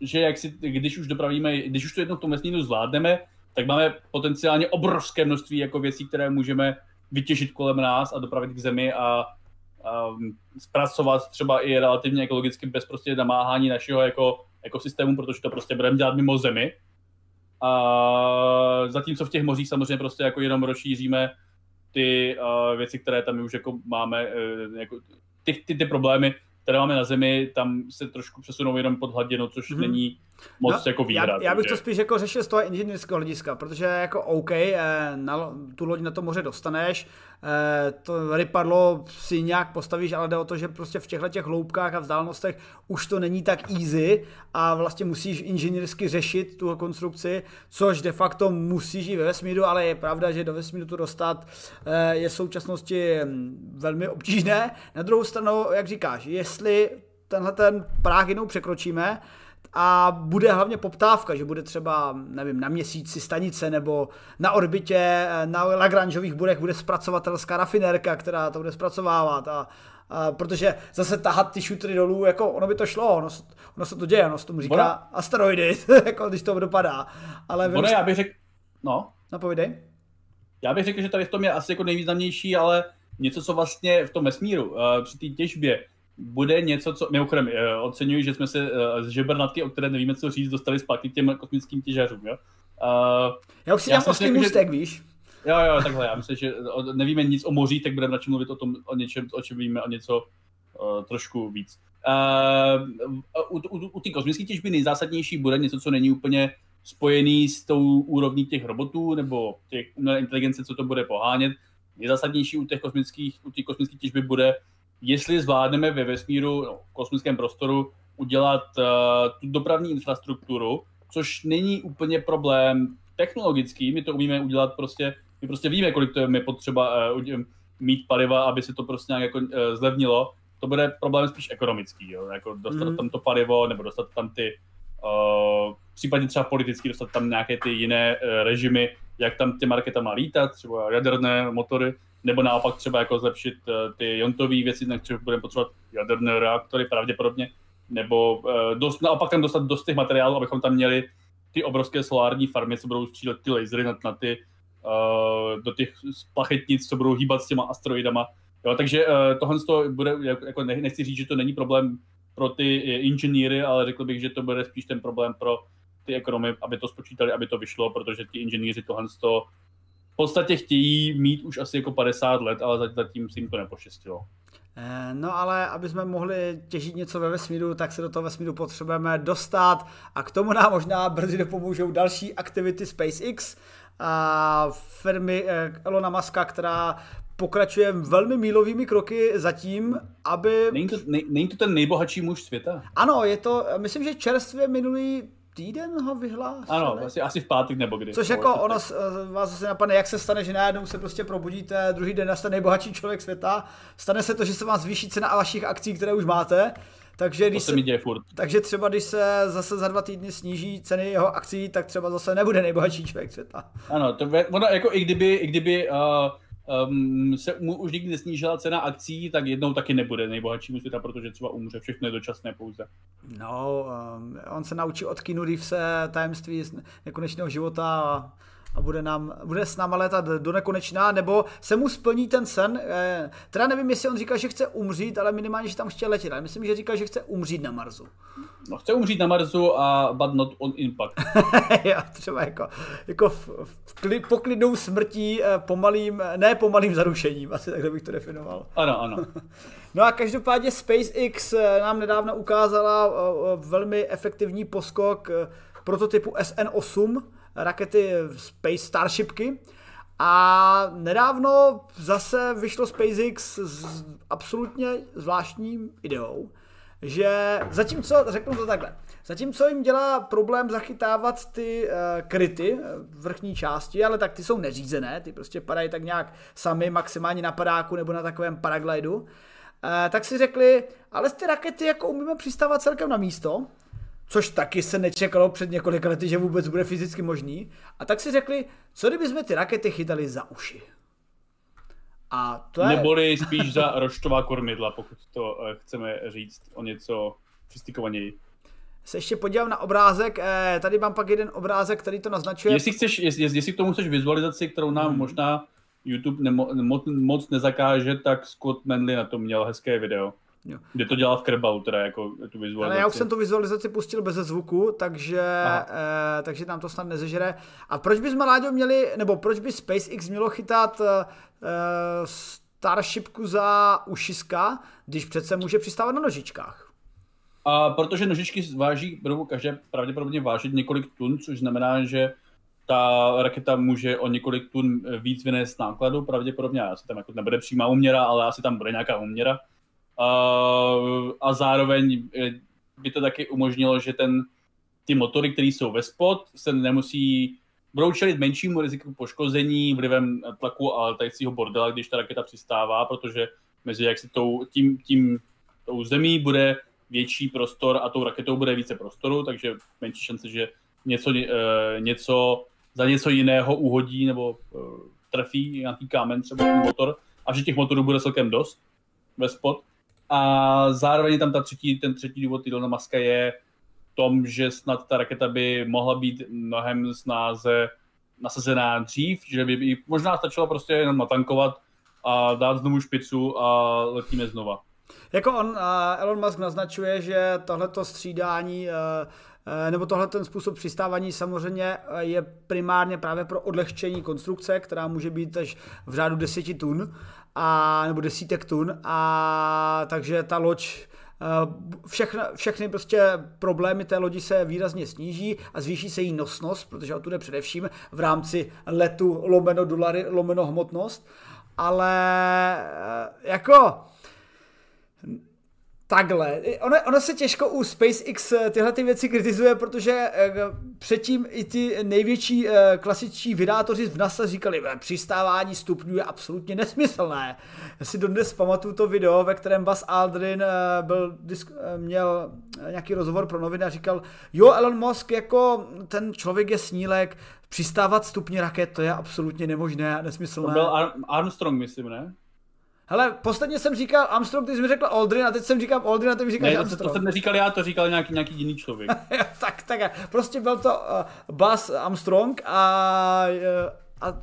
že jak si, když už dopravíme, když už to jednou v tom vesmíru zvládneme, tak máme potenciálně obrovské množství jako věcí, které můžeme vytěžit kolem nás a dopravit k zemi a, a zpracovat třeba i relativně ekologicky bez prostě namáhání našeho jako ekosystému, protože to prostě budeme dělat mimo zemi. A zatímco v těch mořích samozřejmě prostě jako jenom rozšíříme ty uh, věci, které tam už jako máme, uh, jako ty, ty, ty problémy, které máme na Zemi, tam se trošku přesunou jenom pod hladinu, což hmm. není moc no, jako výhra. Já, já bych to spíš jako řešil z toho inženýrského hlediska, protože jako OK, eh, na, tu loď na to moře dostaneš, eh, to rypadlo si nějak postavíš, ale jde o to, že prostě v těchto těch hloubkách a vzdálenostech už to není tak easy a vlastně musíš inženýrsky řešit tu konstrukci, což de facto musíš i ve vesmíru, ale je pravda, že do vesmíru to dostat eh, je v současnosti hm, velmi obtížné. Na druhou stranu, jak říkáš, jestli tenhle ten práh jednou překročíme, a bude hlavně poptávka, že bude třeba, nevím, na měsíci stanice nebo na orbitě, na Lagrangeových budech bude zpracovatelská rafinérka, která to bude zpracovávat a, a protože zase tahat ty šutry dolů, jako ono by to šlo, ono, ono se to děje, ono se tomu říká ono... asteroidy, (laughs) jako když to dopadá. Ale ono, já bych řekl, no. Napovídej. Já bych řekl, že tady v tom je asi jako nejvýznamnější, ale něco, co vlastně v tom vesmíru, uh, při té těžbě, bude něco, co mimochodem eh, oceňuji, že jsme se eh, z žebernatky, o které nevíme, co říct, dostali zpátky těm kosmickým těžařům. Jo? Uh, já už si dělám ostrý můstek, víš? Jo, jo, takhle, já myslím, že nevíme nic o moří, tak budeme radši mluvit o tom, o něčem, o čem víme, o něco uh, trošku víc. Uh, u, u, u té kosmické těžby nejzásadnější bude něco, co není úplně spojený s tou úrovní těch robotů nebo těch umělé inteligence, co to bude pohánět. Nejzásadnější u těch kosmických, u té kosmické těžby bude jestli zvládneme ve vesmíru, no, kosmickém prostoru udělat uh, tu dopravní infrastrukturu, což není úplně problém technologický, my to umíme udělat prostě, my prostě víme, kolik to je potřeba uh, mít paliva, aby se to prostě nějak jako uh, zlevnilo. To bude problém spíš ekonomický, jo? jako dostat mm. tam to palivo, nebo dostat tam ty, uh, případně třeba politicky dostat tam nějaké ty jiné uh, režimy, jak tam těma raketama lítat, třeba jaderné motory, nebo naopak třeba jako zlepšit uh, ty jontové věci, na které budeme potřebovat jaderné reaktory pravděpodobně, nebo uh, dost, naopak tam dostat dost těch materiálů, abychom tam měli ty obrovské solární farmy, co budou střílet ty lasery na, na ty, uh, do těch plachetnic, co budou hýbat s těma asteroidama. Jo, takže tohle to bude, jako nechci říct, že to není problém pro ty inženýry, ale řekl bych, že to bude spíš ten problém pro ty ekonomy, aby to spočítali, aby to vyšlo, protože ti inženýři tohle to v podstatě chtějí mít už asi jako 50 let, ale zatím si jim to nepoštěstilo. Eh, no ale aby jsme mohli těžit něco ve vesmíru, tak se do toho vesmíru potřebujeme dostat a k tomu nám možná brzy dopomůžou další aktivity SpaceX a firmy eh, Elona Muska, která pokračuje velmi mílovými kroky zatím, aby... Není to, nej, není to ten nejbohatší muž světa? Ano, je to, myslím, že čerstvě minulý týden ho vyhlásili. Ano, asi, asi v pátek nebo kdy. Což jako ono s- vás zase napadne, jak se stane, že najednou se prostě probudíte, druhý den jste nejbohatší člověk světa, stane se to, že se vám zvýší cena vašich akcí, které už máte, takže To když se se, děje furt. takže třeba když se zase za dva týdny sníží ceny jeho akcí, tak třeba zase nebude nejbohatší člověk světa. Ano, to ve, ono jako i kdyby, i kdyby uh, um, se mu už nikdy nesnížila cena akcí, tak jednou taky nebude nejbohatšímu světa, protože třeba umře, všechno je dočasné pouze. No, um, on se naučí od Keanu Reevese tajemství nekonečného života a, a bude, nám, bude s náma létat do nekonečná, nebo se mu splní ten sen. Eh, teda nevím, jestli on říkal, že chce umřít, ale minimálně, že tam chce letět. Ale myslím, že říkal, že chce umřít na Marsu. No, chce umřít na Marsu a but not on impact. (laughs) jo, třeba jako, jako v, v kli, poklidnou smrtí, eh, pomalým, ne pomalým zarušením, asi takhle bych to definoval. Ano, ano. (laughs) No a každopádně SpaceX eh, nám nedávno ukázala eh, eh, velmi efektivní poskok eh, prototypu SN8, rakety Space Starshipky. A nedávno zase vyšlo SpaceX s absolutně zvláštním ideou, že zatímco, řeknu to takhle, zatímco jim dělá problém zachytávat ty uh, kryty eh, v vrchní části, ale tak ty jsou neřízené, ty prostě padají tak nějak sami, maximálně na padáku nebo na takovém paraglidu, Eh, tak si řekli, ale z ty rakety jako umíme přistávat celkem na místo, což taky se nečekalo před několika lety, že vůbec bude fyzicky možný. A tak si řekli, co kdyby jsme ty rakety chytali za uši. A to je... Neboli spíš za roštová kormidla, pokud to eh, chceme říct o něco sofistikovaněji. Se ještě podívám na obrázek, eh, tady mám pak jeden obrázek, který to naznačuje. Jestli, chceš, jestli, jestli k tomu chceš vizualizaci, kterou nám hmm. možná YouTube nemo, mo, moc nezakáže, tak Scott Manley na to měl hezké video. Jo. Kde to dělal v Kerbalu, teda jako tu vizualizaci. Ale já už jsem tu vizualizaci pustil bez zvuku, takže, eh, takže nám to snad nezežere. A proč bychom, Láďo, měli, nebo proč by SpaceX mělo chytat eh, Starshipku za ušiska, když přece může přistávat na nožičkách? A protože nožičky váží, budou každé pravděpodobně vážit několik tun, což znamená, že ta raketa může o několik tun víc vynést nákladu, pravděpodobně, asi tam jako nebude přímá úměra, ale asi tam bude nějaká úměra. Uh, a zároveň by to taky umožnilo, že ten, ty motory, které jsou ve spod, se nemusí, budou čelit menšímu riziku poškození vlivem tlaku a letajícího bordela, když ta raketa přistává, protože mezi jak se tou, tím, tím, tou zemí bude větší prostor a tou raketou bude více prostoru, takže menší šance, že něco, uh, něco za něco jiného uhodí nebo trefí nějaký kámen, třeba ten motor, a že těch motorů bude celkem dost ve spod. A zároveň tam ta třetí, ten třetí důvod Elona Muska je v tom, že snad ta raketa by mohla být mnohem snáze nasazená dřív, že by, by možná stačilo prostě jenom natankovat a dát znovu špicu a letíme znova. Jako on, uh, Elon Musk naznačuje, že tohleto střídání uh, nebo tohle ten způsob přistávání samozřejmě je primárně právě pro odlehčení konstrukce, která může být až v řádu 10 tun, a, nebo desítek tun, a takže ta loď všechny, všechny prostě problémy té lodi se výrazně sníží a zvýší se její nosnost, protože o tu jde především v rámci letu lomeno dolary, lomeno hmotnost, ale jako Takhle. Ono, ono se těžko u SpaceX tyhle ty věci kritizuje, protože předtím i ty největší klasičtí vydátoři v NASA říkali, že přistávání stupňů je absolutně nesmyslné. Já si dodnes pamatuju to video, ve kterém Buzz Aldrin byl, měl nějaký rozhovor pro noviny a říkal, jo, Elon Musk, jako ten člověk je snílek, přistávat stupně raket, to je absolutně nemožné a nesmyslné. To byl Armstrong, myslím, ne? Hele, posledně jsem říkal Armstrong, ty jsi mi řekl Aldrin a teď jsem říkal Aldrin a ty mi říkáš ne, Armstrong. to, to jsem neříkal já, to říkal nějaký, nějaký jiný člověk. (laughs) tak, tak, prostě byl to uh, Buzz Armstrong a, uh, a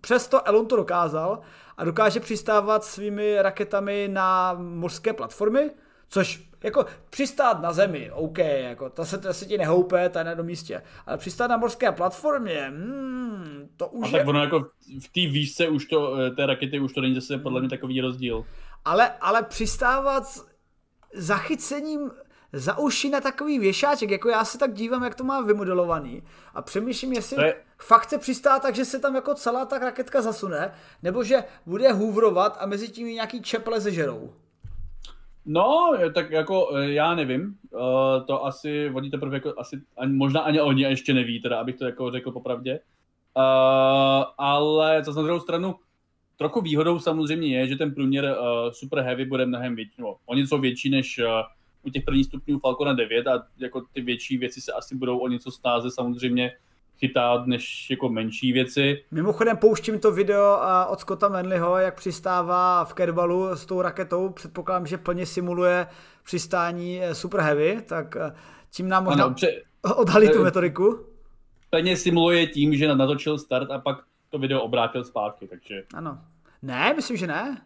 přesto Elon to dokázal a dokáže přistávat svými raketami na mořské platformy, což jako přistát na zemi, OK, jako to se, to se ti nehoupe, to je na místě, ale přistát na mořské platformě, hmm, to už A tak ono jako v té výšce už to, té rakety už to není zase podle mě takový rozdíl. Ale, ale přistávat zachycením za uši na takový věšáček, jako já se tak dívám, jak to má vymodelovaný a přemýšlím, jestli je... fakt chce přistát tak, že se tam jako celá ta raketka zasune, nebo že bude hůvrovat a mezi tím nějaký čeple zežerou. No, tak jako já nevím, uh, to asi oni teprve jako asi, ani, možná ani oni ještě neví, teda abych to jako řekl popravdě. Uh, ale za na druhou stranu, trochu výhodou samozřejmě je, že ten průměr uh, Super Heavy bude mnohem větší, no, o něco větší než uh, u těch prvních stupňů Falcona 9 a jako ty větší věci se asi budou o něco stáze samozřejmě chytat než jako menší věci. Mimochodem pouštím to video od Scotta Manleyho, jak přistává v Kerbalu s tou raketou. Předpokládám, že plně simuluje přistání eh, Super Heavy, tak eh, tím nám možná ano, pře... odhalí tu eh, metodiku. Plně simuluje tím, že natočil start a pak to video obrátil zpátky, takže... Ano. Ne, myslím, že ne.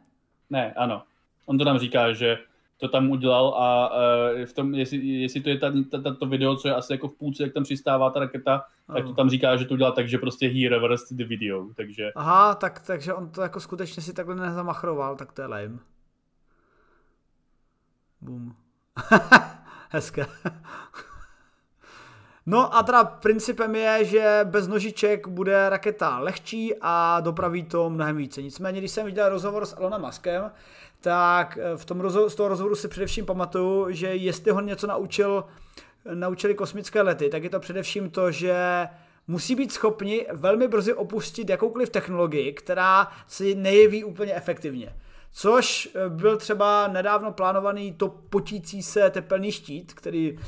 Ne, ano. On to nám říká, že to tam udělal a uh, v tom, jestli, jestli to je ta, ta, ta, to video, co je asi jako v půlce, jak tam přistává ta raketa, ano. tak to tam říká, že to udělal tak, že prostě he reversed the video, takže... Aha, tak, takže on to jako skutečně si takhle nezamachroval, tak to je lame. Bum. (laughs) Hezké. No a teda principem je, že bez nožiček bude raketa lehčí a dopraví to mnohem více. Nicméně, když jsem viděl rozhovor s Elonem Muskem, tak eh, v tom rozhovoru, z toho rozhovoru si především pamatuju, že jestli ho něco naučil, naučili kosmické lety, tak je to především to, že musí být schopni velmi brzy opustit jakoukoliv technologii, která si nejeví úplně efektivně. Což eh, byl třeba nedávno plánovaný to potící se tepelný štít, který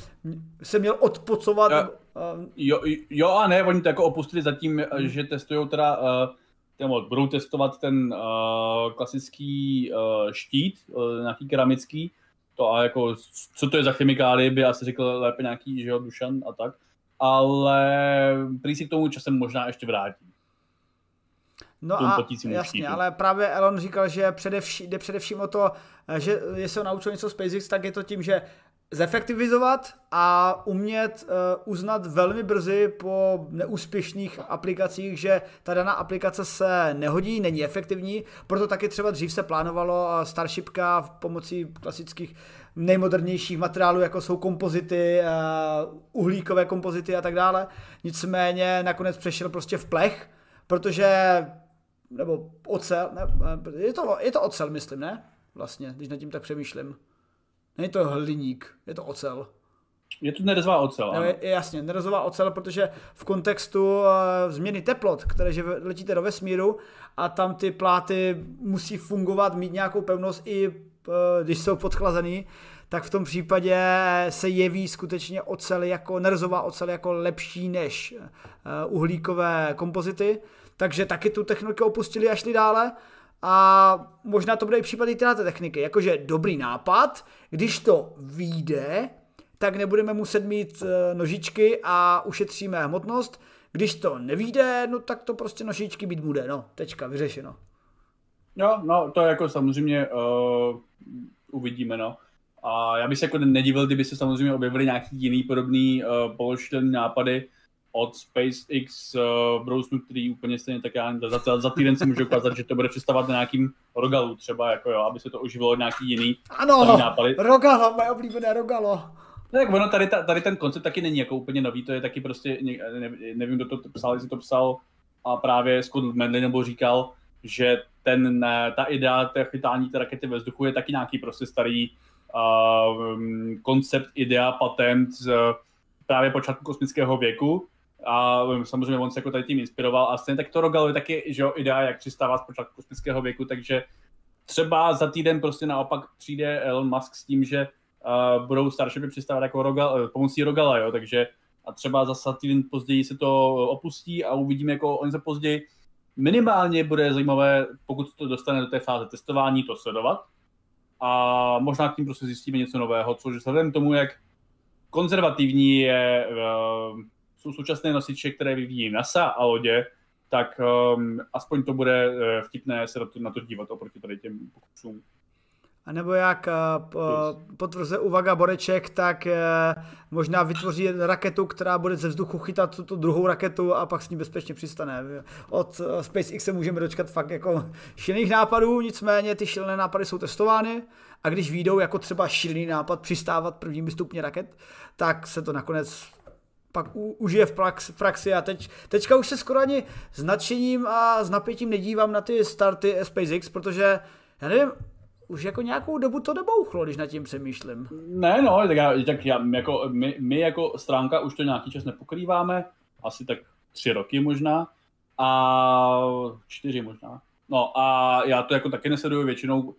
se měl odpocovat. A, jo, jo a ne, oni to jako opustili zatím, hmm. že testují teda uh, budou testovat ten uh, klasický uh, štít, uh, nějaký keramický, to a jako, co to je za chemikálie, by asi řekl lépe nějaký, že jo, Dušan a tak, ale prý si k tomu časem možná ještě vrátí. No a jasně, štítu. ale právě Elon říkal, že především, jde především o to, že jestli ho naučil něco SpaceX, tak je to tím, že zefektivizovat a umět uh, uznat velmi brzy po neúspěšných aplikacích, že ta daná aplikace se nehodí, není efektivní, proto taky třeba dřív se plánovalo uh, Starshipka v pomocí klasických nejmodernějších materiálů, jako jsou kompozity, uh, uhlíkové kompozity a tak dále. Nicméně nakonec přešel prostě v plech, protože nebo ocel, ne, je to, je to ocel, myslím, ne? Vlastně, když nad tím tak přemýšlím. Není to hliník, je to ocel. Je to nerezová ocel, ano. Je, jasně, nerezová ocel, protože v kontextu uh, změny teplot, které že letíte do vesmíru a tam ty pláty musí fungovat, mít nějakou pevnost i uh, když jsou podchlazený, tak v tom případě se jeví skutečně ocel jako, nerezová ocel jako lepší než uh, uhlíkové kompozity, takže taky tu techniku opustili a šli dále a možná to bude i případ i této techniky. Jakože dobrý nápad, když to vyjde, tak nebudeme muset mít eh, nožičky a ušetříme hmotnost. Když to nevíde, no tak to prostě nožičky být bude. No, tečka, vyřešeno. Jo, no to jako samozřejmě uh, uvidíme, no. A já bych se jako nedivil, kdyby se samozřejmě objevily nějaký jiný podobný uh, položitelný nápady, od SpaceX uh, brousnu, který úplně stejně tak já za, za, týden si můžu ukázat, že to bude představovat na nějakým rogalu třeba, jako jo, aby se to uživilo nějaký jiný Ano, nápady. rogalo, moje oblíbené rogalo. No, tak ono tady, tady ten koncept taky není jako úplně nový, to je taky prostě, ne, nevím, kdo to psal, jestli to psal, a právě Scott Medley nebo říkal, že ten, ta idea té chytání té rakety ve vzduchu je taky nějaký prostě starý uh, koncept, idea, patent z právě počátku kosmického věku, a samozřejmě on se jako tady tím inspiroval a stejně tak to Rogal je taky že jo, idea, jak přistávat z počátku kosmického věku, takže třeba za týden prostě naopak přijde Elon Musk s tím, že uh, budou Starshipy přistávat jako Rogal, uh, pomocí Rogala, jo, takže a třeba za týden později se to opustí a uvidíme jako oni se později. Minimálně bude zajímavé, pokud to dostane do té fáze testování, to sledovat. A možná k tím prostě zjistíme něco nového, což vzhledem tomu, jak konzervativní je uh, jsou současné nosiče, které vyvíjí NASA a lodě, tak um, aspoň to bude uh, vtipné se na to, na to dívat oproti tady těm pokusům. A nebo jak uh, potvrzuje uvaga Boreček, tak uh, možná vytvoří raketu, která bude ze vzduchu chytat tu druhou raketu a pak s ní bezpečně přistane. Od uh, SpaceX se můžeme dočkat fakt jako (laughs) šilných nápadů, nicméně ty šilné nápady jsou testovány a když výjdou jako třeba šilný nápad přistávat prvními stupně raket, tak se to nakonec pak u, užije v, prax, praxi a teď, teďka už se skoro ani s nadšením a s napětím nedívám na ty starty SpaceX, protože já nevím, už jako nějakou dobu to nebouchlo, když nad tím přemýšlím. Ne, no, tak, já, tak já, jako, my, my jako stránka už to nějaký čas nepokrýváme, asi tak tři roky možná, a čtyři možná. No a já to jako taky nesleduju většinou.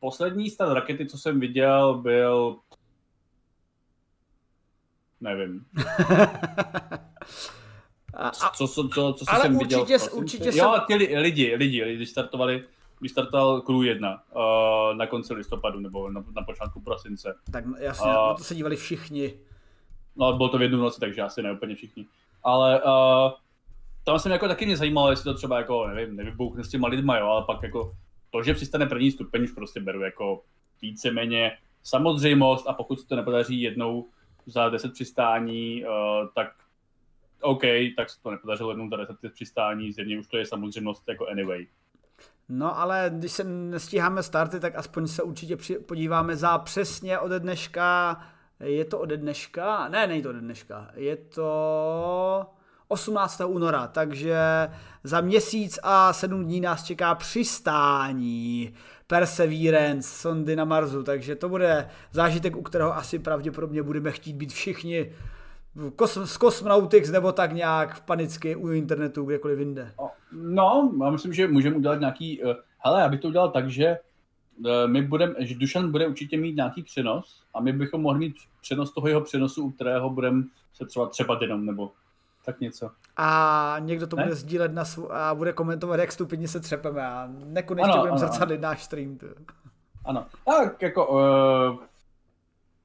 Poslední stát rakety, co jsem viděl, byl nevím. (laughs) a, co, co, co, co ale jsem určitě, viděl? určitě jo, jsem... ty lidi, lidi, lidi startovali, když startoval Crew 1 uh, na konci listopadu nebo na, na počátku prosince. Tak jasně, uh, na to se dívali všichni. No, bylo to v jednu noci, takže asi ne úplně všichni. Ale uh, tam jsem jako taky mě zajímalo, jestli to třeba jako, nevím, nevybouchne s těma lidma, jo, ale pak jako to, že přistane první stupeň, už prostě beru jako víceméně samozřejmost a pokud se to nepodaří jednou za 10 přistání, uh, tak OK, tak se to nepodařilo jednou za 10 přistání, zjevně už to je samozřejmost jako anyway. No ale když se nestíháme starty, tak aspoň se určitě podíváme za přesně ode dneška, je to ode dneška? Ne, není to ode dneška, je to 18. února, takže za měsíc a sedm dní nás čeká přistání Perseverance sondy na Marsu, takže to bude zážitek, u kterého asi pravděpodobně budeme chtít být všichni z Cosmonautics nebo tak nějak panicky u internetu, kdekoliv jinde. No, já myslím, že můžeme udělat nějaký, uh, hele, já bych to udělal tak, že uh, my budeme, že Dušan bude určitě mít nějaký přenos a my bychom mohli mít přenos toho jeho přenosu, u kterého budeme se třeba třeba jenom, nebo tak něco. A někdo to ne? bude sdílet na svů, a bude komentovat, jak stupidně se třepeme a nekonečně budeme zrcadlit náš stream. To. Ano, tak jako uh,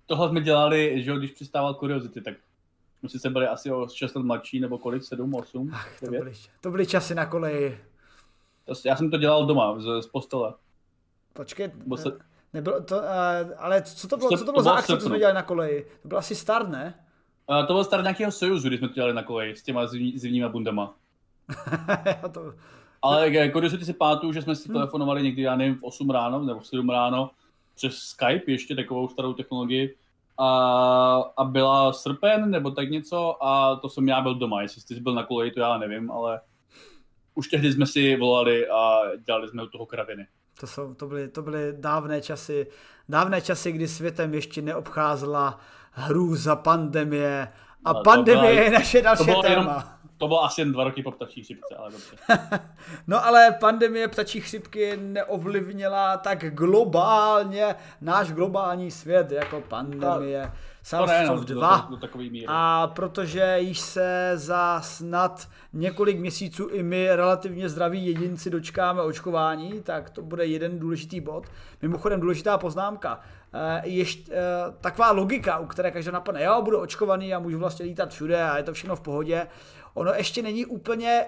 tohle jsme dělali, že když přistával Curiosity, tak jsme si se byli asi o 6 let mladší, nebo kolik, 7, 8, Ach, to, byly, to byly časy na koleji. To, já jsem to dělal doma, z, z postele. Počkej, se... nebylo to, uh, ale co to bylo, co to bylo za akce, co jsme dělali na koleji? To byl asi start, ne? Uh, to byl start nějakého Sojuzu, když jsme to dělali na koleji s těma zimní, zimníma bundama. (laughs) to... Ale jako když si pamatuju, že jsme si hmm. telefonovali někdy, já nevím, v 8 ráno nebo v 7 ráno přes Skype, ještě takovou starou technologii, a, a byla srpen nebo tak něco a to jsem já byl doma. Jestli jsi byl na koleji, to já nevím, ale už tehdy jsme si volali a dělali jsme u toho kraviny. To, jsou, to, byly, to byly dávné časy, dávné časy, kdy světem ještě neobcházela hrůza pandemie a no, pandemie byla, je naše další téma. Jenom, to bylo asi jen dva roky po ptačí chřipce, ale dobře. (laughs) no ale pandemie ptačí chřipky neovlivnila tak globálně náš globální svět jako pandemie. SARS-CoV-2. Do, do, do a protože již se za snad několik měsíců i my relativně zdraví jedinci dočkáme očkování, tak to bude jeden důležitý bod. Mimochodem důležitá poznámka. Eh, ještě eh, taková logika, u které každý napadne, jo, budu očkovaný a můžu vlastně lítat všude a je to všechno v pohodě. Ono ještě není úplně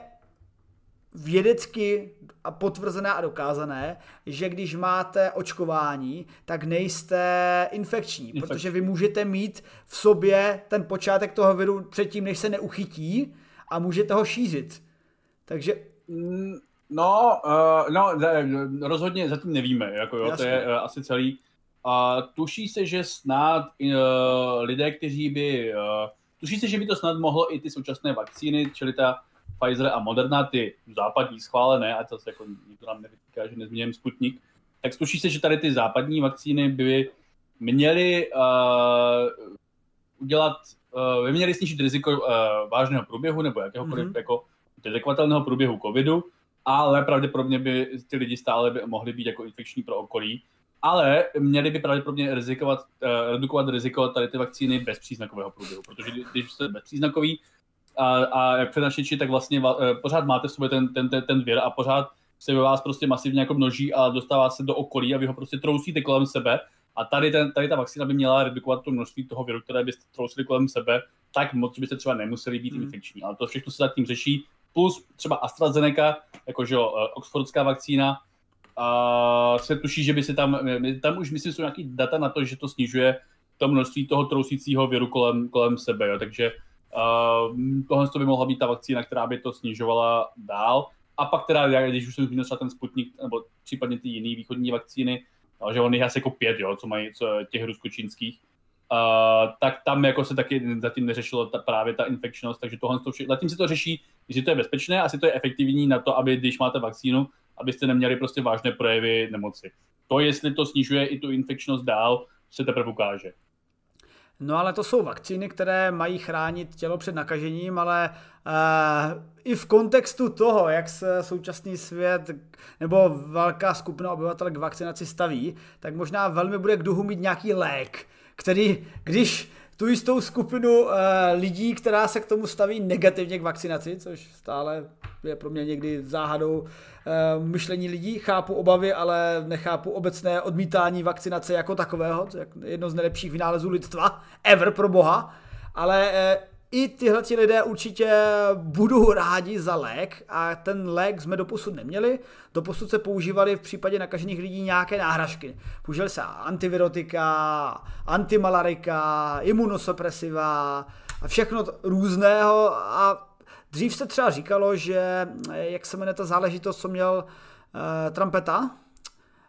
vědecky a potvrzené a dokázané, že když máte očkování, tak nejste infekční, Infekční. protože vy můžete mít v sobě ten počátek toho viru předtím, než se neuchytí a můžete ho šířit. Takže... Mm, no, uh, no, rozhodně zatím nevíme, jako jo, to je uh, asi celý. A tuší se, že snad uh, lidé, kteří by... Uh, tuší se, že by to snad mohlo i ty současné vakcíny, čili ta Pfizer a Moderna, ty západní schválené, a to se jako nikdo nám nevytýká, že nezměním Sputnik, tak zkuší se, že tady ty západní vakcíny by měly uh, udělat, uh, by měly snížit riziko uh, vážného průběhu nebo jakéhokoliv mm-hmm. jako detekovatelného průběhu covidu, ale pravděpodobně by ty lidi stále by mohli být jako infekční pro okolí, ale měli by pravděpodobně rizikovat, uh, redukovat riziko tady ty vakcíny bez příznakového průběhu, protože když jste bezpříznakový, a, a jak přednašiči, tak vlastně eh, pořád máte v sobě ten, ten, ten, ten věr a pořád se ve vás prostě masivně jako množí a dostává se do okolí a vy ho prostě trousíte kolem sebe. A tady, ten, tady ta vakcína by měla redukovat to množství toho viru, které byste trousili kolem sebe, tak moc, že byste třeba nemuseli být mm. infekční. Ale to všechno se zatím řeší. Plus třeba AstraZeneca, jakože eh, oxfordská vakcína, a se tuší, že by se tam, tam už myslím, jsou nějaký data na to, že to snižuje to množství toho trousícího viru kolem, kolem sebe. Jo. Takže Uh, tohle by mohla být ta vakcína, která by to snižovala dál. A pak teda, když už jsem zmínil ten Sputnik, nebo případně ty jiné východní vakcíny, no, že on je asi jako pět, jo, co mají co, těch ruskočínských, uh, tak tam jako se taky zatím neřešilo ta, právě ta infekčnost, takže tohle to vše, zatím se to řeší, jestli to je bezpečné, asi to je efektivní na to, aby když máte vakcínu, abyste neměli prostě vážné projevy nemoci. To, jestli to snižuje i tu infekčnost dál, se teprve ukáže. No ale to jsou vakcíny, které mají chránit tělo před nakažením, ale uh, i v kontextu toho, jak se současný svět nebo velká skupina obyvatel k vakcinaci staví, tak možná velmi bude k duhu mít nějaký lék, který, když tu jistou skupinu uh, lidí, která se k tomu staví negativně k vakcinaci, což stále je pro mě někdy záhadou uh, myšlení lidí. Chápu obavy, ale nechápu obecné odmítání vakcinace jako takového, jedno z nejlepších vynálezů lidstva, ever pro boha. Ale uh, i tyhle lidé určitě budou rádi za lék a ten lék jsme doposud neměli. Doposud se používali v případě nakažených lidí nějaké náhražky. Používaly se antivirotika, antimalarika, imunosupresiva a všechno různého a dřív se třeba říkalo, že jak se jmenuje ta záležitost, co měl uh, Trumpeta,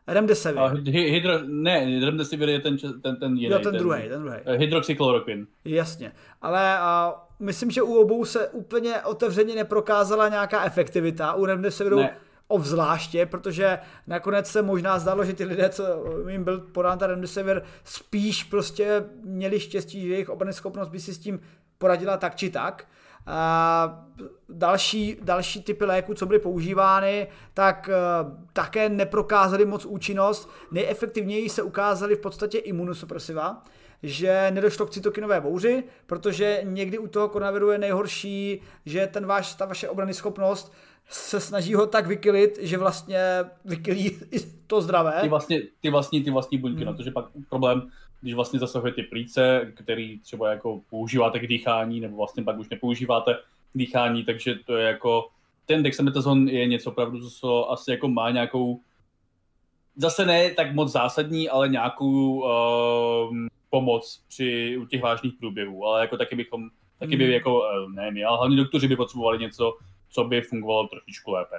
Remdesivir. A hydro, ne, Remdesivir je ten, ten, ten jiný. Jo, ten, ten druhý, ten druhý. Eh, hydroxychloroquin. Jasně, ale a, myslím, že u obou se úplně otevřeně neprokázala nějaká efektivita. U Remdesiviru ne. obzvláště, protože nakonec se možná zdálo, že ty lidé, co jim byl podán ta Remdesivir, spíš prostě měli štěstí, že jejich obrany schopnost by si s tím poradila tak či tak. A další, další typy léků, co byly používány, tak uh, také neprokázaly moc účinnost. Nejefektivněji se ukázaly v podstatě imunosupresiva, že nedošlo k cytokinové bouři, protože někdy u toho koronaviru je nejhorší, že ten váš, ta vaše obrany schopnost se snaží ho tak vykylit, že vlastně vykylí (laughs) to zdravé. Ty vlastně, ty vlastní, ty vlastní buňky, hmm. no to je pak problém, když vlastně zasahuje ty plíce, který třeba jako používáte k dýchání, nebo vlastně pak už nepoužíváte k dýchání, takže to je jako, ten dexametazon je něco opravdu, co asi jako má nějakou, zase ne tak moc zásadní, ale nějakou uh, pomoc při u těch vážných průběhů, ale jako taky bychom, taky by hmm. jako, uh, nevím, ale hlavně doktoři by potřebovali něco, co by fungovalo trošičku lépe.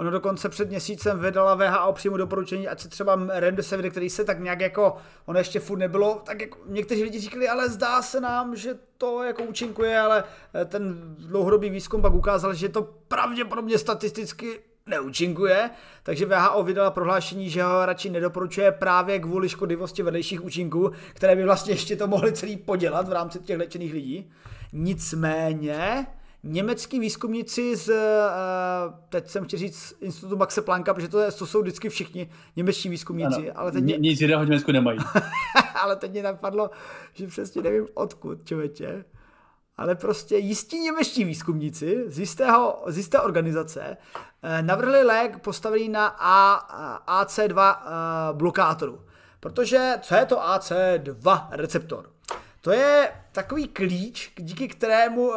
Ono dokonce před měsícem vydala VHO přímo doporučení, ať se třeba Remdesivir, který se tak nějak jako, ono ještě furt nebylo, tak jako někteří lidi říkali, ale zdá se nám, že to jako účinkuje, ale eh, ten dlouhodobý výzkum pak ukázal, že to pravděpodobně statisticky neúčinkuje, takže VHO vydala prohlášení, že ho radši nedoporučuje právě kvůli škodlivosti vedlejších účinků, které by vlastně ještě to mohly celý podělat v rámci těch léčených lidí. Nicméně, Německý výzkumníci z, uh, teď jsem chtěl říct, institutu Maxe Plancka, protože to, je, to jsou vždycky všichni němečtí výzkumníci. Ano, ale teď mě... Nic jiného v Německu nemají. (laughs) ale teď mě napadlo, že přesně nevím odkud, člověče. Ale prostě jistí němečtí výzkumníci z, jistého, z jisté organizace uh, navrhli lék postavený na A, AC2 uh, blokátoru. Protože co je to AC2 receptor? To je takový klíč, díky kterému uh,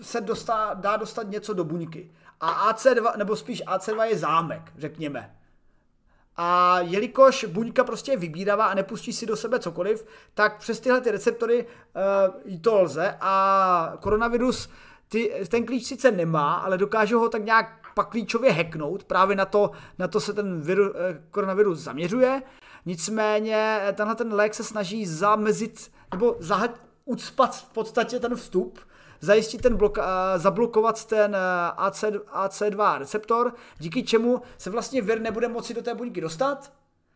se dostá, dá dostat něco do buňky. A AC2, nebo spíš AC2 je zámek, řekněme. A jelikož buňka prostě je vybíravá a nepustí si do sebe cokoliv, tak přes tyhle ty receptory uh, to lze a koronavirus ty, ten klíč sice nemá, ale dokáže ho tak nějak pak klíčově hacknout, právě na to, na to se ten viru, eh, koronavirus zaměřuje. Nicméně tenhle ten lék se snaží zamezit nebo zahat, ucpat v podstatě ten vstup, zajistit ten blok, uh, zablokovat ten uh, AC, AC2 receptor, díky čemu se vlastně vir nebude moci do té buňky dostat,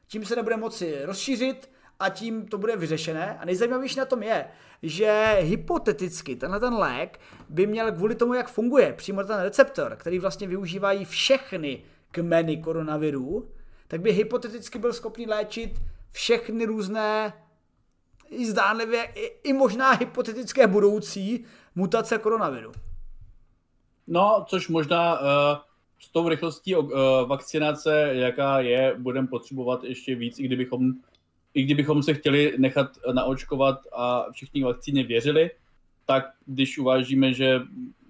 tím se nebude moci rozšířit a tím to bude vyřešené. A nejzajímavější na tom je, že hypoteticky tenhle ten lék by měl kvůli tomu, jak funguje přímo ten receptor, který vlastně využívají všechny kmeny koronavirů, tak by hypoteticky byl schopný léčit všechny různé i zdánlivě, i, i možná hypotetické budoucí mutace koronaviru. No, což možná uh, s tou rychlostí uh, vakcinace, jaká je, budeme potřebovat ještě víc, i kdybychom, i kdybychom se chtěli nechat naočkovat a všichni vakcíně věřili, tak když uvážíme, že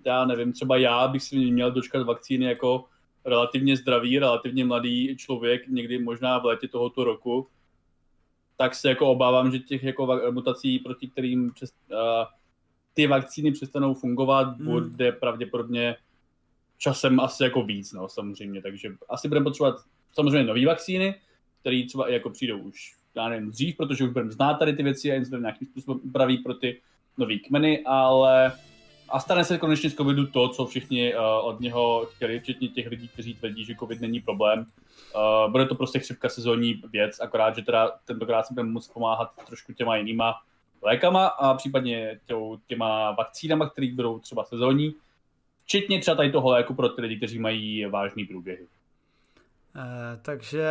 já nevím, třeba já bych si měl dočkat vakcíny jako relativně zdravý, relativně mladý člověk, někdy možná v létě tohoto roku, tak se jako obávám, že těch jako mutací, proti kterým přes, uh, ty vakcíny přestanou fungovat, hmm. bude pravděpodobně časem asi jako víc, no, samozřejmě. Takže asi budeme potřebovat samozřejmě nové vakcíny, které třeba i jako přijdou už, já nevím, dřív, protože už budeme znát tady ty věci a jen se nějakým způsobem upraví pro ty nový kmeny, ale a stane se konečně z covidu to, co všichni uh, od něho chtěli, včetně těch lidí, kteří tvrdí, že covid není problém. Uh, bude to prostě chřipka sezónní věc, akorát, že teda tentokrát se budeme muset pomáhat trošku těma jinýma lékama a případně těou, těma vakcínama, které budou třeba sezónní, včetně třeba tady toho léku pro ty lidi, kteří mají vážný průběhy. Eh, takže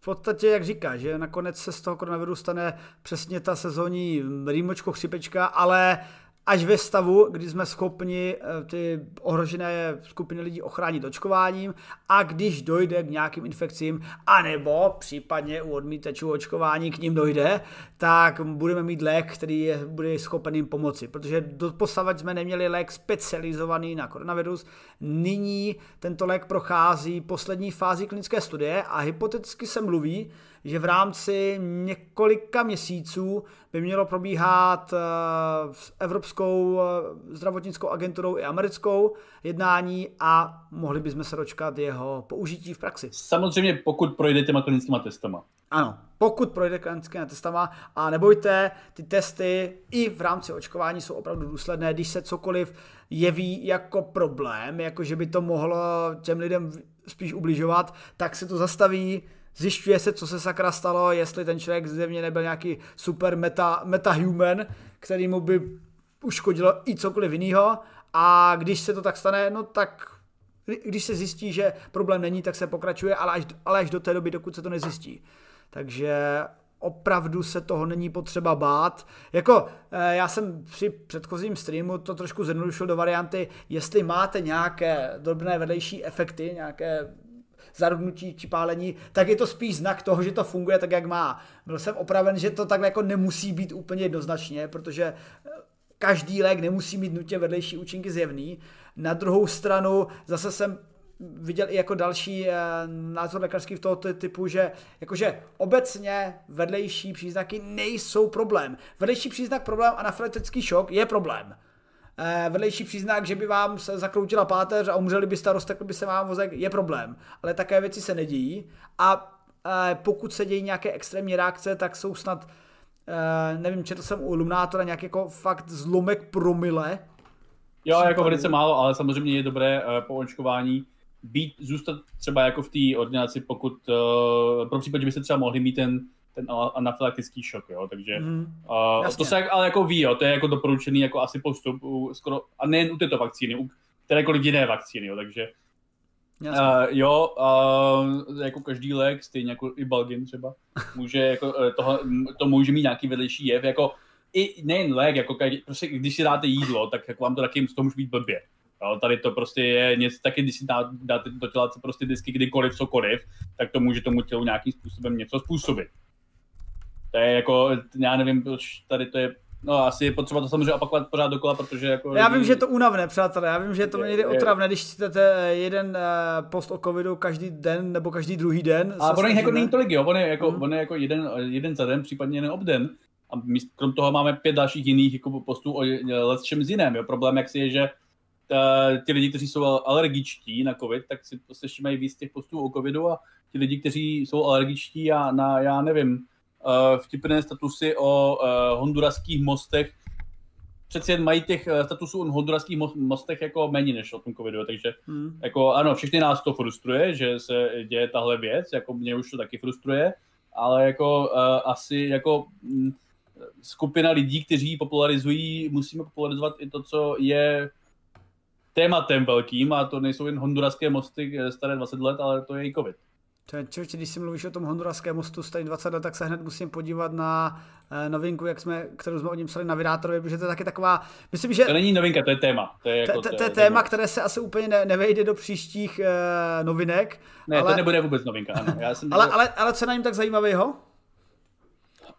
v podstatě, jak říká, že nakonec se z toho koronaviru stane přesně ta sezónní rýmočko chřipečka, ale až ve stavu, kdy jsme schopni eh, ty ohrožené skupiny lidí ochránit očkováním a když dojde k nějakým infekcím, anebo případně u odmítečů očkování k ním dojde, tak budeme mít lék, který je, bude schopen jim pomoci. Protože do posavat jsme neměli lék specializovaný na koronavirus, nyní tento lék prochází poslední fázi klinické studie a hypoteticky se mluví, že v rámci několika měsíců by mělo probíhat eh, s Evropskou eh, zdravotnickou agenturou i americkou jednání a mohli bychom se dočkat jeho použití v praxi. Samozřejmě pokud projde těma klinickými testama. Ano, pokud projde klinickými testama a nebojte, ty testy i v rámci očkování jsou opravdu důsledné, když se cokoliv jeví jako problém, jako že by to mohlo těm lidem spíš ubližovat, tak se to zastaví, zjišťuje se, co se sakra stalo, jestli ten člověk zjevně nebyl nějaký super meta, metahuman, který mu by uškodilo i cokoliv jiného a když se to tak stane, no tak když se zjistí, že problém není, tak se pokračuje, ale až, ale až do té doby, dokud se to nezjistí. Takže opravdu se toho není potřeba bát. Jako eh, já jsem při předchozím streamu to trošku zjednodušil do varianty, jestli máte nějaké drobné vedlejší efekty, nějaké zarudnutí či pálení, tak je to spíš znak toho, že to funguje tak, jak má. Byl jsem opraven, že to takhle jako nemusí být úplně jednoznačně, protože každý lék nemusí mít nutně vedlejší účinky zjevný. Na druhou stranu zase jsem viděl i jako další eh, názor lékařský v tohoto typu, že jakože obecně vedlejší příznaky nejsou problém. Vedlejší příznak problém anafylaktický šok je problém. Eh, vedlejší příznak, že by vám se zakroutila páteř a umřeli byste a roztekl by se vám mozek, je problém. Ale také věci se nedějí a eh, pokud se dějí nějaké extrémní reakce, tak jsou snad, nevím, četl jsem u Luminátora nějaký jako fakt zlomek promile. Jo, jako velice málo, ale samozřejmě je dobré po očkování být, zůstat třeba jako v té ordinaci, pokud pro případ, že byste třeba mohli mít ten ten anafylaktický šok, jo, takže mm, uh, to se ale jako ví, jo, to je jako doporučený jako asi postup u skoro, a nejen u této vakcíny, u kterékoliv jiné vakcíny, jo, takže Uh, jo, uh, jako každý lék, stejně jako i Balgin třeba, může jako, uh, toho, to může mít nějaký vedlejší jev, jako i nejen lék, jako každý, prostě když si dáte jídlo, tak jako vám to taky to může být blbě. Jo, tady to prostě je něco taky, když si dáte do těla prostě vždycky kdykoliv cokoliv, tak to může tomu tělu nějakým způsobem něco způsobit. To je jako, já nevím, proč tady to je No asi je potřeba to samozřejmě opakovat pořád dokola, protože jako... Já vím, že je to únavné, přátelé, já vím, že je to někdy otravné, když čtete jeden uh, post o covidu každý den nebo každý druhý den. A on je jako není tolik, jo, on je jako, mm. on je jako jeden, jeden za den, případně jeden obden. A my krom toho máme pět dalších jiných jako postů o let čem z jiném, jo. Problém jak si je, že uh, ti lidi, kteří jsou alergičtí na covid, tak si prostě mají víc těch postů o covidu a ti lidi, kteří jsou alergičtí a na, já nevím, vtipné statusy o uh, honduraských mostech. Přeci jen mají těch uh, statusů o honduraských mostech jako méně než o tom covidu, takže hmm. jako ano, všechny nás to frustruje, že se děje tahle věc, jako mě už to taky frustruje, ale jako uh, asi jako um, skupina lidí, kteří popularizují, musíme popularizovat i to, co je tématem velkým a to nejsou jen honduraské mosty staré 20 let, ale to je i covid. Člověče, když si mluvíš o tom honduraském mostu starý 20 let, tak se hned musím podívat na eh, novinku, jak jsme, kterou jsme o něm psali na Vydátorovi, protože to je taky taková, myslím, že... To není novinka, to je téma. To je, jako, to, to je téma, které se asi úplně ne, nevejde do příštích uh, novinek. Ne, ale... to nebude vůbec novinka, ano. Já jsem ale, ale, ale co na něm tak zajímavého?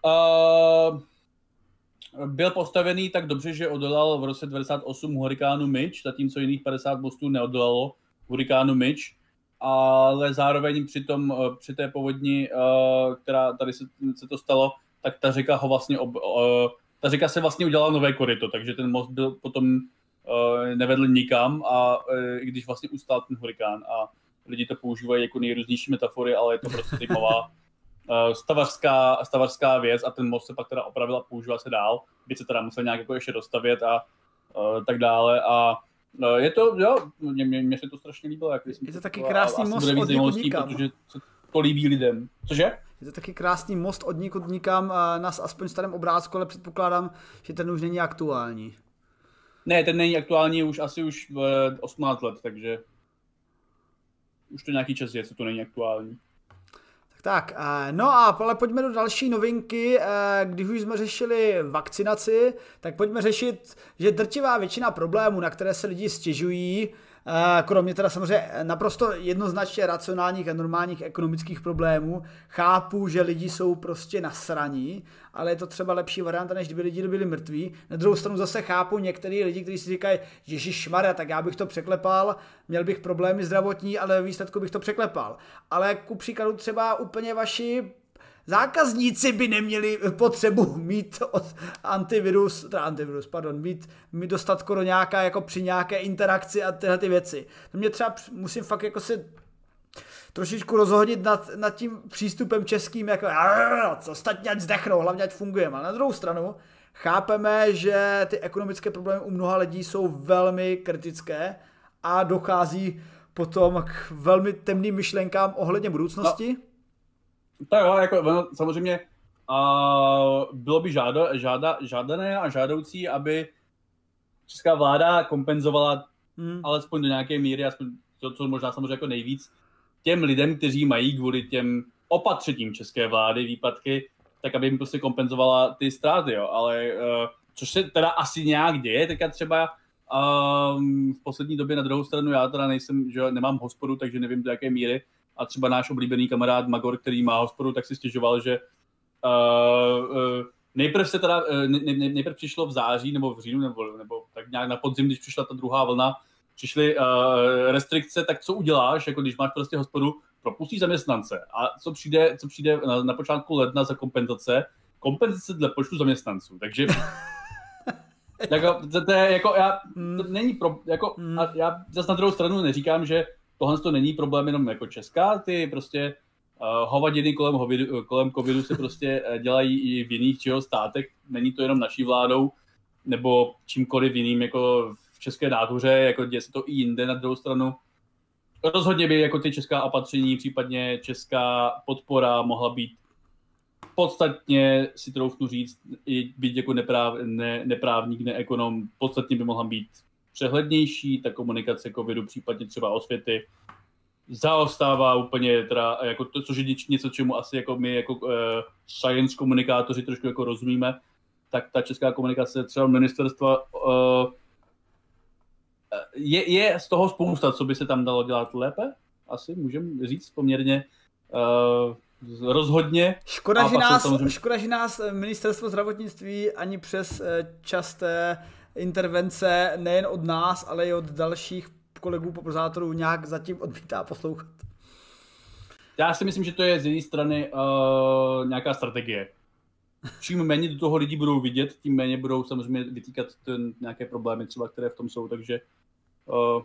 Uh, byl postavený tak dobře, že odolal v roce 98 hurikánu Mitch, zatímco jiných 50 mostů neodolalo hurikánu Mitch ale zároveň při, tom, eh, při té povodni, eh, která tady se, se to stalo, tak ta řeka ho vlastně, ob, eh, ta řeka se vlastně udělala nové koryto, takže ten most byl potom nevedl nikam a i když vlastně ustál ten hurikán a lidi to používají jako nejrůznější metafory, ale je to prostě zajímavá (laughs) stavařská, stavařská věc a ten most se pak teda opravil a používá se dál, byť se teda musel nějak jako ještě dostavět a tak dále a uh, je to, jo, mě, mě, mě se to strašně líbilo. Jak je to taky krásný most od nikam. Protože se to líbí lidem. Cože? Je to taky krásný most od nikud nikam, nás aspoň starém obrázku, ale předpokládám, že ten už není aktuální. Ne, ten není aktuální už asi už 18 let, takže už to nějaký čas je, co to není aktuální. Tak, no a ale pojďme do další novinky. Když už jsme řešili vakcinaci, tak pojďme řešit, že drtivá většina problémů, na které se lidi stěžují, kromě teda samozřejmě naprosto jednoznačně racionálních a normálních ekonomických problémů. Chápu, že lidi jsou prostě nasraní, ale je to třeba lepší varianta, než kdyby lidi byli mrtví. Na druhou stranu zase chápu některý lidi, kteří si říkají, Ježíš šmarja, tak já bych to překlepal, měl bych problémy zdravotní, ale výsledku bych to překlepal. Ale ku příkladu třeba úplně vaši zákazníci by neměli potřebu (laughs) mít od antivirus, teda antivirus, pardon, mít, mít dostat skoro nějaká, jako při nějaké interakci a tyhle ty věci. To mě třeba musím fakt jako se trošičku rozhodit nad, nad tím přístupem českým, jako ostatně ať zdechnou, hlavně ať fungujeme. Ale na druhou stranu chápeme, že ty ekonomické problémy u mnoha lidí jsou velmi kritické a dochází potom k velmi temným myšlenkám ohledně budoucnosti. No tak jo, jako samozřejmě a bylo by žádo, žáda, žádané a žádoucí, aby česká vláda kompenzovala hmm. alespoň do nějaké míry, aspoň to, co možná samozřejmě jako nejvíc, těm lidem, kteří mají kvůli těm opatřením české vlády výpadky, tak aby jim prostě kompenzovala ty ztráty, jo. Ale uh, což se teda asi nějak děje, teďka třeba um, v poslední době na druhou stranu já teda nejsem, že nemám hospodu, takže nevím do jaké míry, a třeba náš oblíbený kamarád Magor, který má hospodu, tak si stěžoval, že uh, uh, nejprve se teda, uh, ne, ne, nejprve přišlo v září nebo v říjnu nebo, nebo tak nějak na podzim, když přišla ta druhá vlna, přišly uh, restrikce, tak co uděláš, jako když máš prostě hospodu, propustí zaměstnance. A co přijde, co přijde na, na počátku ledna za kompenzace? Kompenzace dle počtu zaměstnanců. Takže (laughs) jako, to, to je jako, já, to není pro, jako, a já zase na druhou stranu neříkám, že tohle to není problém jenom jako česká, ty prostě uh, hovadiny kolem, hovidu, kolem covidu se prostě uh, dělají i v jiných čeho státech, není to jenom naší vládou, nebo čímkoliv jiným jako v české nátuře, jako děje se to i jinde na druhou stranu. Rozhodně by jako ty česká opatření, případně česká podpora mohla být podstatně, si troufnu říct, i být jako nepráv, ne, neprávník, neekonom, podstatně by mohla být přehlednější, ta komunikace covidu, případně třeba osvěty, zaostává úplně, teda, jako to, což je něco, čemu asi jako my jako uh, science komunikátoři trošku jako rozumíme, tak ta česká komunikace třeba ministerstva uh, je, je z toho spousta, co by se tam dalo dělat lépe, asi můžeme říct poměrně uh, rozhodně. Škoda, že nás, samozřejmě... škoda, že nás ministerstvo zdravotnictví ani přes časté intervence nejen od nás, ale i od dalších kolegů popularizátorů nějak zatím odmítá poslouchat. Já si myslím, že to je z její strany uh, nějaká strategie. Čím méně do toho lidi budou vidět, tím méně budou samozřejmě vytýkat ten, nějaké problémy třeba, které v tom jsou, takže uh,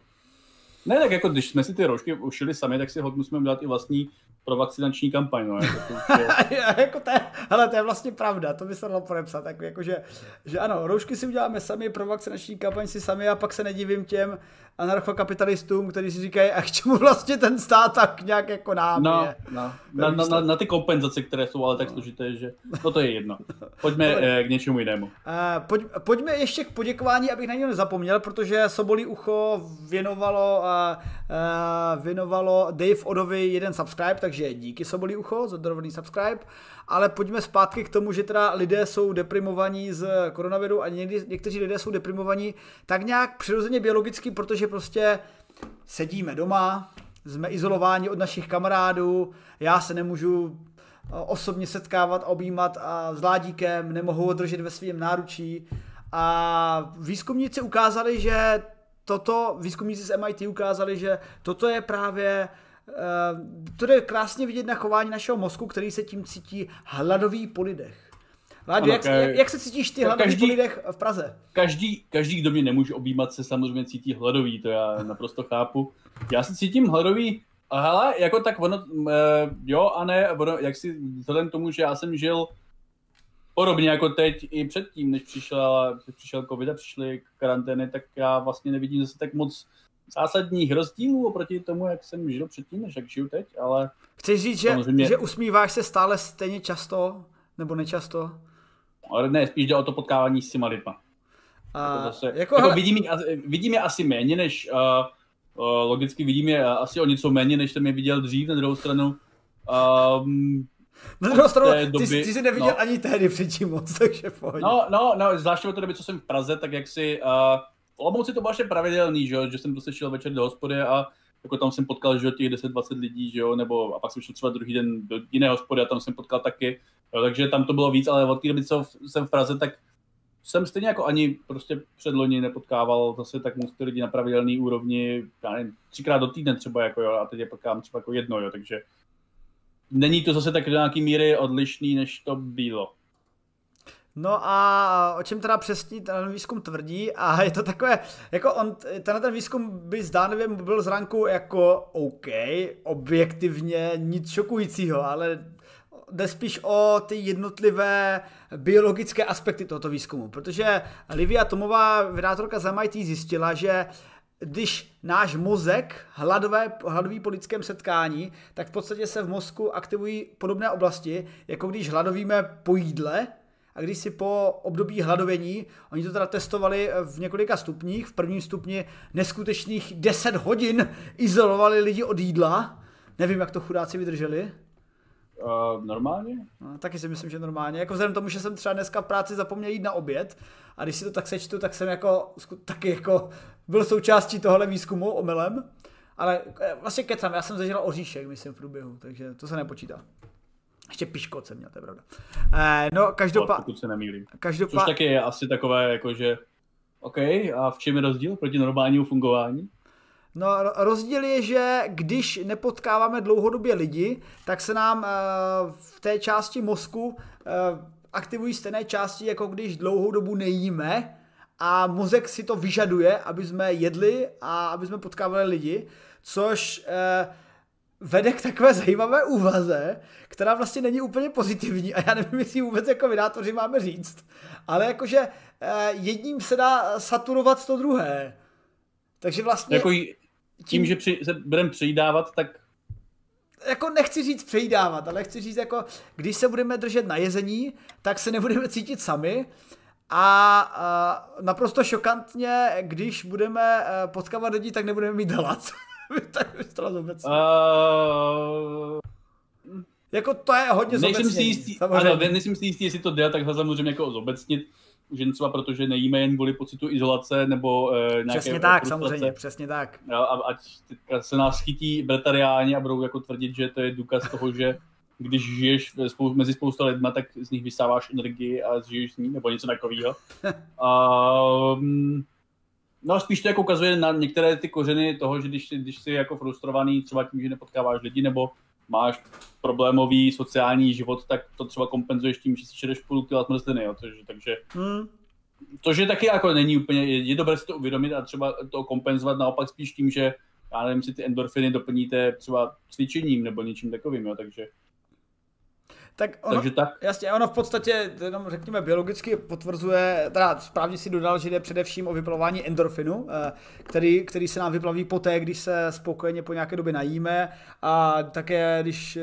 ne, tak jako když jsme si ty roušky ušili sami, tak si hodně musíme udělat i vlastní pro vakcinační kampaň. No, jako to, (laughs) je... jako to je, hele, to je vlastně pravda, to by se dalo podepsat. Tak jako, že, že ano, roušky si uděláme sami, pro vakcinační kampaň si sami a pak se nedivím těm anarchokapitalistům, kteří si říkají, a k čemu vlastně ten stát tak nějak jako nám no, je. No. Na, na, na, na, ty kompenzace, které jsou ale tak složité, že no to je jedno. (laughs) Pojďme eh, k něčemu jinému. Uh, pojď, pojďme ještě k poděkování, abych na něj nezapomněl, protože Sobolí ucho věnovalo, uh, uh, věnovalo Dave Odovi jeden subscribe, takže díky Sobolí ucho za dorovný subscribe. Ale pojďme zpátky k tomu, že teda lidé jsou deprimovaní z koronaviru a někdy, někteří lidé jsou deprimovaní tak nějak přirozeně biologicky, protože prostě sedíme doma, jsme izolováni od našich kamarádů, já se nemůžu eh, osobně setkávat, objímat a s ládíkem, nemohu ho držet ve svém náručí. A výzkumníci ukázali, že toto, výzkumníci z MIT ukázali, že toto je právě to je krásně vidět na chování našeho mozku, který se tím cítí hladový po lidech. Láďo, jak, jak, jak se cítíš ty hladový každý, po lidech v Praze? Každý, každý, kdo mě nemůže objímat, se samozřejmě cítí hladový, to já naprosto chápu. Já se cítím hladový, ale jako tak ono, uh, jo a ne, ono, jak si vzhledem tomu, že já jsem žil podobně jako teď i předtím, než přišel, přišel covid a přišly karantény, tak já vlastně nevidím zase tak moc zásadních rozdílů oproti tomu, jak jsem žil předtím, než jak žiju teď, ale... Chceš říct, že, samozřejmě... že usmíváš se stále stejně často, nebo nečasto? Ale ne, spíš jde o to potkávání s těma lidma. A, jako zase, jako, jako hele... vidím, je, vidím je asi méně, než uh, uh, logicky vidím je asi o něco méně, než jsem je viděl dřív, na druhou stranu. Um, na druhou stranu, doby, ty, ty jsi neviděl no, ani tehdy předtím moc, takže pojď. No, no, no, zvláště od té doby, co jsem v Praze, tak jak si, uh, Olomouci to bylo pravidelný, že, že jsem prostě šel večer do hospody a jako tam jsem potkal, že těch 10-20 lidí, že jo, nebo a pak jsem šel třeba druhý den do jiné hospody a tam jsem potkal taky, jo, takže tam to bylo víc, ale od té doby, co jsem v Praze, tak jsem stejně jako ani prostě předloni nepotkával zase tak moc lidi na pravidelný úrovni, já nevím, třikrát do týdne třeba, jako jo, a teď je potkám třeba jako jedno, jo, takže není to zase tak do nějaký míry odlišný, než to bylo. No a o čem teda přesně ten výzkum tvrdí a je to takové, jako on, ten, ten výzkum by zdánlivě byl zranku jako OK, objektivně nic šokujícího, ale jde spíš o ty jednotlivé biologické aspekty tohoto výzkumu, protože Livia Tomová, vydátorka z MIT, zjistila, že když náš mozek hladové, hladový po lidském setkání, tak v podstatě se v mozku aktivují podobné oblasti, jako když hladovíme po jídle, a když si po období hladovění, oni to teda testovali v několika stupních, v prvním stupni neskutečných 10 hodin izolovali lidi od jídla, nevím, jak to chudáci vydrželi, Uh, normálně? No, taky si myslím, že normálně. Jako vzhledem tomu, že jsem třeba dneska v práci zapomněl jít na oběd a když si to tak sečtu, tak jsem jako taky jako byl součástí tohle výzkumu omylem. Ale eh, vlastně kecam, já jsem zažil oříšek, myslím, v průběhu, takže to se nepočítá. Ještě piškot jsem měl, to je pravda. Eh, no, každopádně... Pokud se nemýlím. Každopád... Což taky je asi takové, jako že OK, a v čem je rozdíl proti normálnímu fungování? No rozdíl je, že když nepotkáváme dlouhodobě lidi, tak se nám uh, v té části mozku uh, aktivují stejné části, jako když dlouhou dobu nejíme a mozek si to vyžaduje, aby jsme jedli a aby jsme potkávali lidi, což uh, vede k takové zajímavé úvaze, která vlastně není úplně pozitivní a já nevím, jestli vůbec jako vydátoři máme říct, ale jakože jedním se dá saturovat to druhé. Takže vlastně... Jako tím, že při, se budeme přejídávat, tak jako nechci říct přejídávat, ale chci říct jako, když se budeme držet na jezení, tak se nebudeme cítit sami a, a naprosto šokantně, když budeme eh, potkávat lidi, tak nebudeme mít hlad. (laughs) (laughs) tak uh... Jako to je hodně nejsem si jistý, ano, nejsem si jistý, jestli to jde takhle samozřejmě jako zobecnit, že třeba protože nejíme jen kvůli pocitu izolace nebo uh, nějaké Přesně tak, samozřejmě, přesně tak. A, a, ať se nás chytí bretariáni a budou jako tvrdit, že to je důkaz toho, že když žiješ spou- mezi spousta lidma, tak z nich vysáváš energii a žiješ s ní, nebo něco takového. um, (laughs) no spíš to jako ukazuje na některé ty kořeny toho, že když, když jsi jako frustrovaný třeba tím, že nepotkáváš lidi, nebo máš problémový sociální život, tak to třeba kompenzuješ tím, že si čereš půl kila zmrzliny, jo, takže, takže hmm. To, že taky jako není úplně, je, je dobré si to uvědomit a třeba to kompenzovat naopak spíš tím, že já nevím, si ty endorfiny doplníte třeba cvičením nebo něčím takovým, jo, takže tak ono, Takže tak. Jasně, ono v podstatě, jenom řekněme, biologicky potvrzuje, teda správně si dodal, že jde především o vyplavování endorfinu, eh, který, který se nám vyplaví poté, když se spokojeně po nějaké době najíme a také, když eh,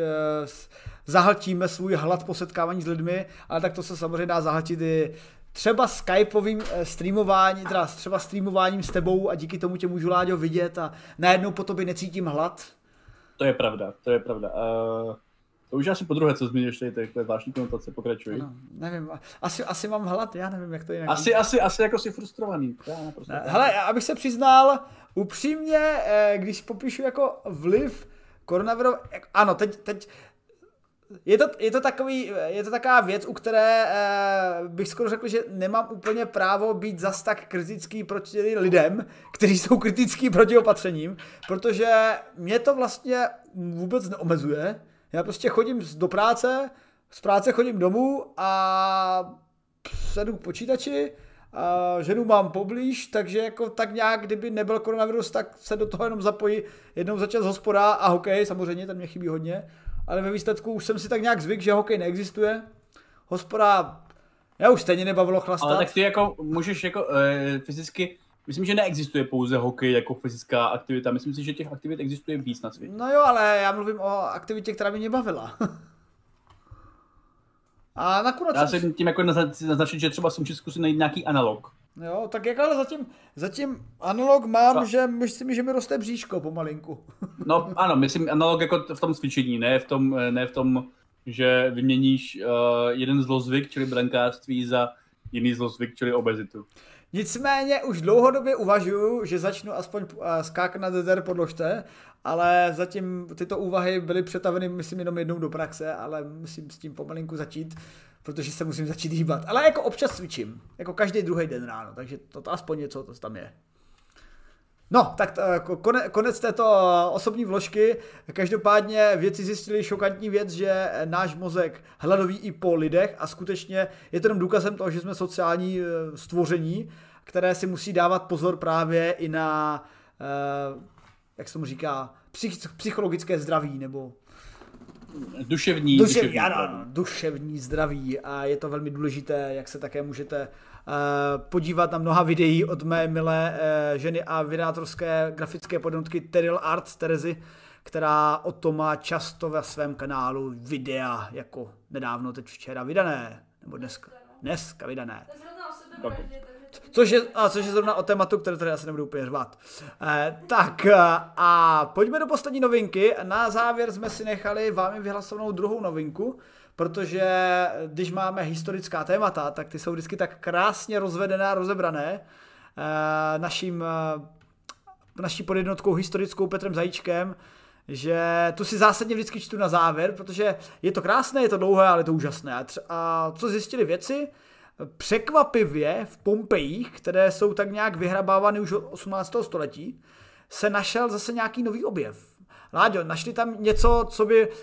zahltíme svůj hlad po setkávání s lidmi, ale tak to se samozřejmě dá zahltit i třeba skypovým eh, streamování, teda třeba streamováním s tebou a díky tomu tě můžu Láďo vidět a najednou po tobě necítím hlad. To je pravda, to je pravda. Uh... To už asi po druhé, co zmíníš tady takové zvláštní konotace, pokračuj. No, nevím, asi, asi mám hlad, já nevím, jak to jinak. Asi, asi, asi jako si frustrovaný. Já ne, hele, abych se přiznal, upřímně, eh, když popíšu jako vliv koronaviru, ano, teď, teď je to, je, to takový, je to taková věc, u které eh, bych skoro řekl, že nemám úplně právo být zas tak kritický proti lidem, kteří jsou kritický proti opatřením, protože mě to vlastně vůbec neomezuje. Já prostě chodím do práce, z práce chodím domů a sedu k počítači, a ženu mám poblíž, takže jako tak nějak, kdyby nebyl koronavirus, tak se do toho jenom zapojí jednou za čas hospoda a hokej, samozřejmě, ten mě chybí hodně, ale ve výsledku už jsem si tak nějak zvyk, že hokej neexistuje. Hospoda Já už stejně nebavilo chlastat. Ale tak ty jako můžeš jako e, fyzicky, myslím, že neexistuje pouze hokej jako fyzická aktivita. Myslím si, že těch aktivit existuje víc na světě. No jo, ale já mluvím o aktivitě, která by mě bavila. (laughs) A nakonec... Já jsem tím jako naznačit, že třeba jsem zkusit najít nějaký analog. Jo, tak jak ale zatím, zatím analog mám, no. že myslím, že mi roste bříško pomalinku. (laughs) no ano, myslím analog jako v tom cvičení, ne v tom, ne v tom že vyměníš uh, jeden zlozvyk, čili brankářství, za jiný zlozvyk, čili obezitu. Nicméně už dlouhodobě uvažuju, že začnu aspoň skákat na DDR podložte, ale zatím tyto úvahy byly přetaveny, myslím, jenom jednou do praxe, ale musím s tím pomalinku začít, protože se musím začít hýbat. Ale jako občas cvičím, jako každý druhý den ráno, takže to, to aspoň něco to tam je. No, tak jako konec této osobní vložky. Každopádně věci zjistili šokantní věc, že náš mozek hladový i po lidech a skutečně je to jenom důkazem toho, že jsme sociální stvoření, které si musí dávat pozor právě i na, jak se tomu říká, psychologické zdraví nebo Duševní, duševní, duševní, ano, duševní zdraví a je to velmi důležité, jak se také můžete Eh, podívat na mnoha videí od mé milé eh, ženy a vydátorské grafické podnotky Teril Arts Terezy, která o to má často ve svém kanálu videa, jako nedávno teď včera vydané, nebo dneska, dneska vydané. Což je, a což je zrovna o tématu, které tady asi nebudu úplně řvat. Eh, tak a pojďme do poslední novinky. Na závěr jsme si nechali vámi vyhlasovanou druhou novinku, protože když máme historická témata, tak ty jsou vždycky tak krásně rozvedené a rozebrané eh, naším, eh, naší podjednotkou historickou Petrem Zajíčkem, že tu si zásadně vždycky čtu na závěr, protože je to krásné, je to dlouhé, ale je to úžasné. A co zjistili věci? Překvapivě v Pompejích, které jsou tak nějak vyhrabávány už od 18. století, se našel zase nějaký nový objev. Láďo, našli tam něco, co by uh,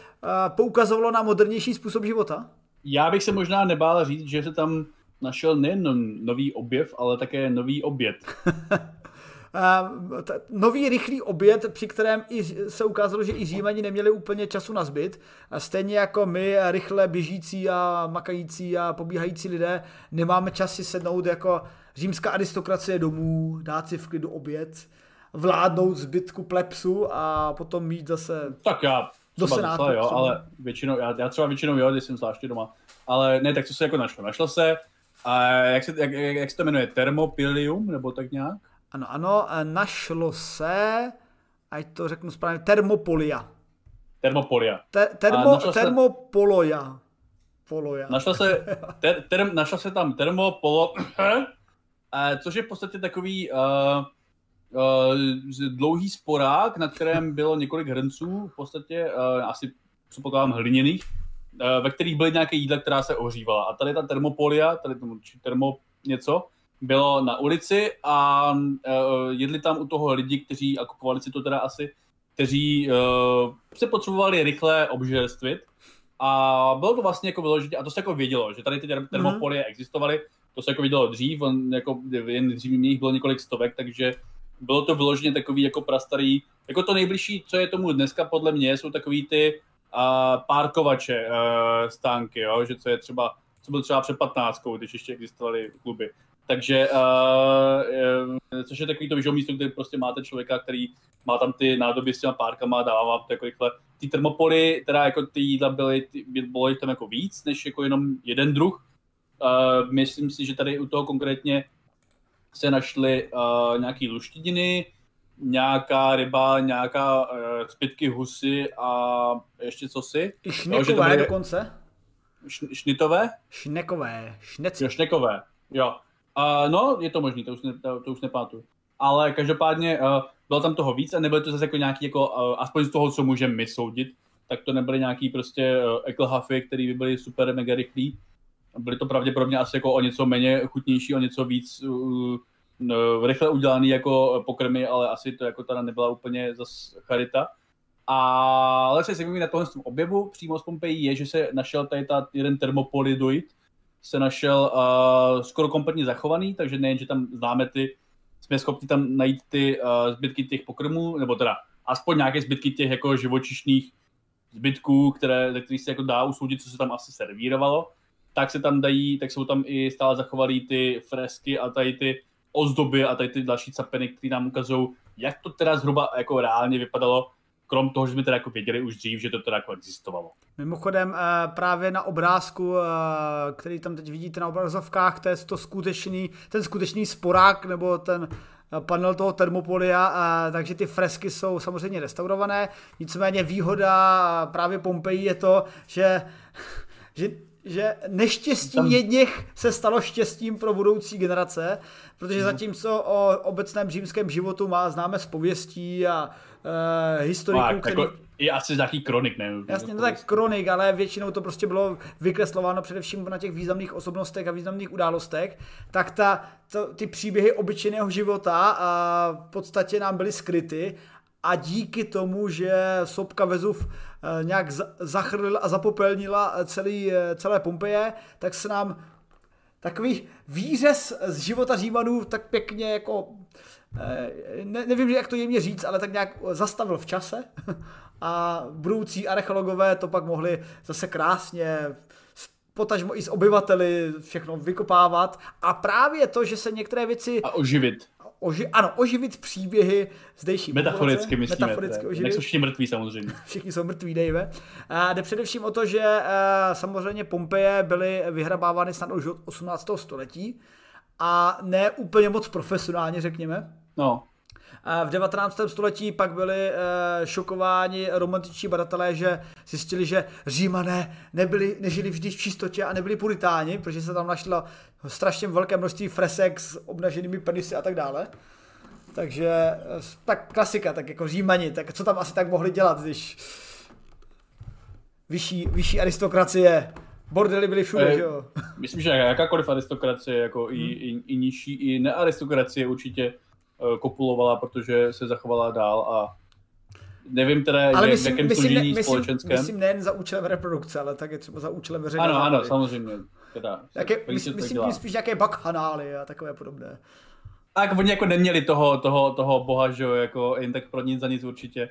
poukazovalo na modernější způsob života? Já bych se možná nebál říct, že se tam našel nejen nový objev, ale také nový oběd. (laughs) T- nový rychlý oběd, při kterém i se ukázalo, že i Římani neměli úplně času na zbyt. A stejně jako my, rychle běžící a makající a pobíhající lidé, nemáme čas si sednout jako římská aristokracie domů, dát si v klidu oběd vládnout zbytku plepsu a potom mít zase tak já do senátu. Docela, jo, ale většinou, já, já třeba většinou jo, když jsem zvláště doma. Ale ne, tak co se jako našlo? Našlo se, a jak, se, jak, jak se to jmenuje, termopilium, nebo tak nějak? Ano, ano, našlo se, ať to řeknu správně, termopolia. Termopolia. Te, termo, termopoloja. Poloja. Našla se, ter, ter, našla se tam termopolo, což je v podstatě takový uh, dlouhý sporák, na kterém bylo několik hrnců, v podstatě uh, asi předpokládám hliněných, uh, ve kterých byly nějaké jídla, která se ohřívala. A tady ta termopolia, tady tomu termo něco, bylo na ulici a uh, jedli tam u toho lidi, kteří, a kupovali si to teda asi, kteří uh, se potřebovali rychle obžerstvit. A bylo to vlastně jako vyloženě, a to se jako vědělo, že tady ty termopolie mm-hmm. existovaly, to se jako vidělo dřív, on jako jen dřív jich bylo několik stovek, takže bylo to vyloženě takový jako prastarý, jako to nejbližší, co je tomu dneska podle mě, jsou takový ty uh, párkovače uh, stánky, jo? že co je třeba, co bylo třeba před 15, když ještě existovaly kluby. Takže, uh, což je takový to vyžou místo, kde prostě máte člověka, který má tam ty nádoby s těma párkama, dává vám to jako rychle. Ty termopoly, teda jako ty jídla byly, ty, bylo tam jako víc, než jako jenom jeden druh. Uh, myslím si, že tady u toho konkrétně se našly uh, nějaký luštidiny, nějaká ryba, nějaká uh, zbytky husy a ještě co si. I šnekové byly... dokonce? Š, šnitové? Šnekové, šneci. Jo, šnekové, jo. Uh, no, je to možný, to už, ne, to, to už nepamatuju. Ale každopádně uh, bylo tam toho víc a nebylo to zase jako nějaký, jako, uh, aspoň z toho, co můžeme my soudit, tak to nebyly nějaký prostě uh, eklhafy, které by byly super mega rychlí, byly to pravděpodobně asi jako o něco méně chutnější, o něco víc uh, uh, rychle udělaný jako pokrmy, ale asi to jako teda nebyla úplně zas charita. A ale co zajímavé na tohle objevu přímo z Pompeji je, že se našel tady ta jeden termopolidoid, se našel uh, skoro kompletně zachovaný, takže nejen, že tam známe ty, jsme schopni tam najít ty uh, zbytky těch pokrmů, nebo teda aspoň nějaké zbytky těch jako živočišných zbytků, které, ze kterých se jako dá usoudit, co se tam asi servírovalo, tak se tam dají, tak jsou tam i stále zachovalý ty fresky a tady ty ozdoby a tady ty další capeny, které nám ukazují, jak to teda zhruba jako reálně vypadalo, krom toho, že jsme teda jako věděli už dřív, že to teda jako existovalo. Mimochodem eh, právě na obrázku, eh, který tam teď vidíte na obrazovkách, to je to skutečný, ten skutečný sporák nebo ten eh, panel toho termopolia, takže ty fresky jsou samozřejmě restaurované, nicméně výhoda právě Pompeji je to, že, (laughs) že že neštěstí Tam... jedněch se stalo štěstím pro budoucí generace, protože hmm. zatímco o obecném římském životu má známe z pověstí a uh, historiků, který... Jako, je asi nějaký kronik, ne? Jasně, no tak kronik, ale většinou to prostě bylo vykreslováno především na těch významných osobnostech a významných událostech, tak ta, to, ty příběhy obyčejného života a v podstatě nám byly skryty a díky tomu, že sopka Vezuv eh, nějak zachrlil a zapopelnila celý, eh, celé Pompeje, tak se nám takový výřez z života Římanů tak pěkně jako eh, ne, nevím, jak to jemně říct, ale tak nějak zastavil v čase. (laughs) A budoucí archeologové to pak mohli zase krásně potažmo i s obyvateli všechno vykopávat. A právě to, že se některé věci... A oživit oži, ano, oživit příběhy zdejší Metaforicky populace. myslíme. Metaforicky oživit. Nejsou všichni mrtví samozřejmě. (laughs) Všichni jsou mrtví, Dave. A jde především o to, že eh, samozřejmě Pompeje byly vyhrabávány snad už od 18. století a ne úplně moc profesionálně, řekněme. No. V 19. století pak byli eh, šokováni romantiční badatelé, že zjistili, že římané nebyli, nežili vždy v čistotě a nebyli puritáni, protože se tam našlo strašně velké množství fresek s obnaženými penisy a tak dále. Takže eh, tak klasika, tak jako římani, tak co tam asi tak mohli dělat, když vyšší, vyšší aristokracie Bordely byly všude, že jo? (laughs) Myslím, že jakákoliv aristokracie, jako hmm. i, i, i nižší, i nearistokracie určitě kopulovala, protože se zachovala dál a nevím teda, ale jak, myslím, v jakém myslím, ne, společenském. Myslím nejen za účelem reprodukce, ale také třeba za účelem veřejného Ano, ano, samozřejmě. Teda, Jaké, myslím, myslím spíš nějaké bakhanály a takové podobné. Tak oni jako neměli toho, toho, toho boha, že jo, jako jen tak pro nic za nic určitě.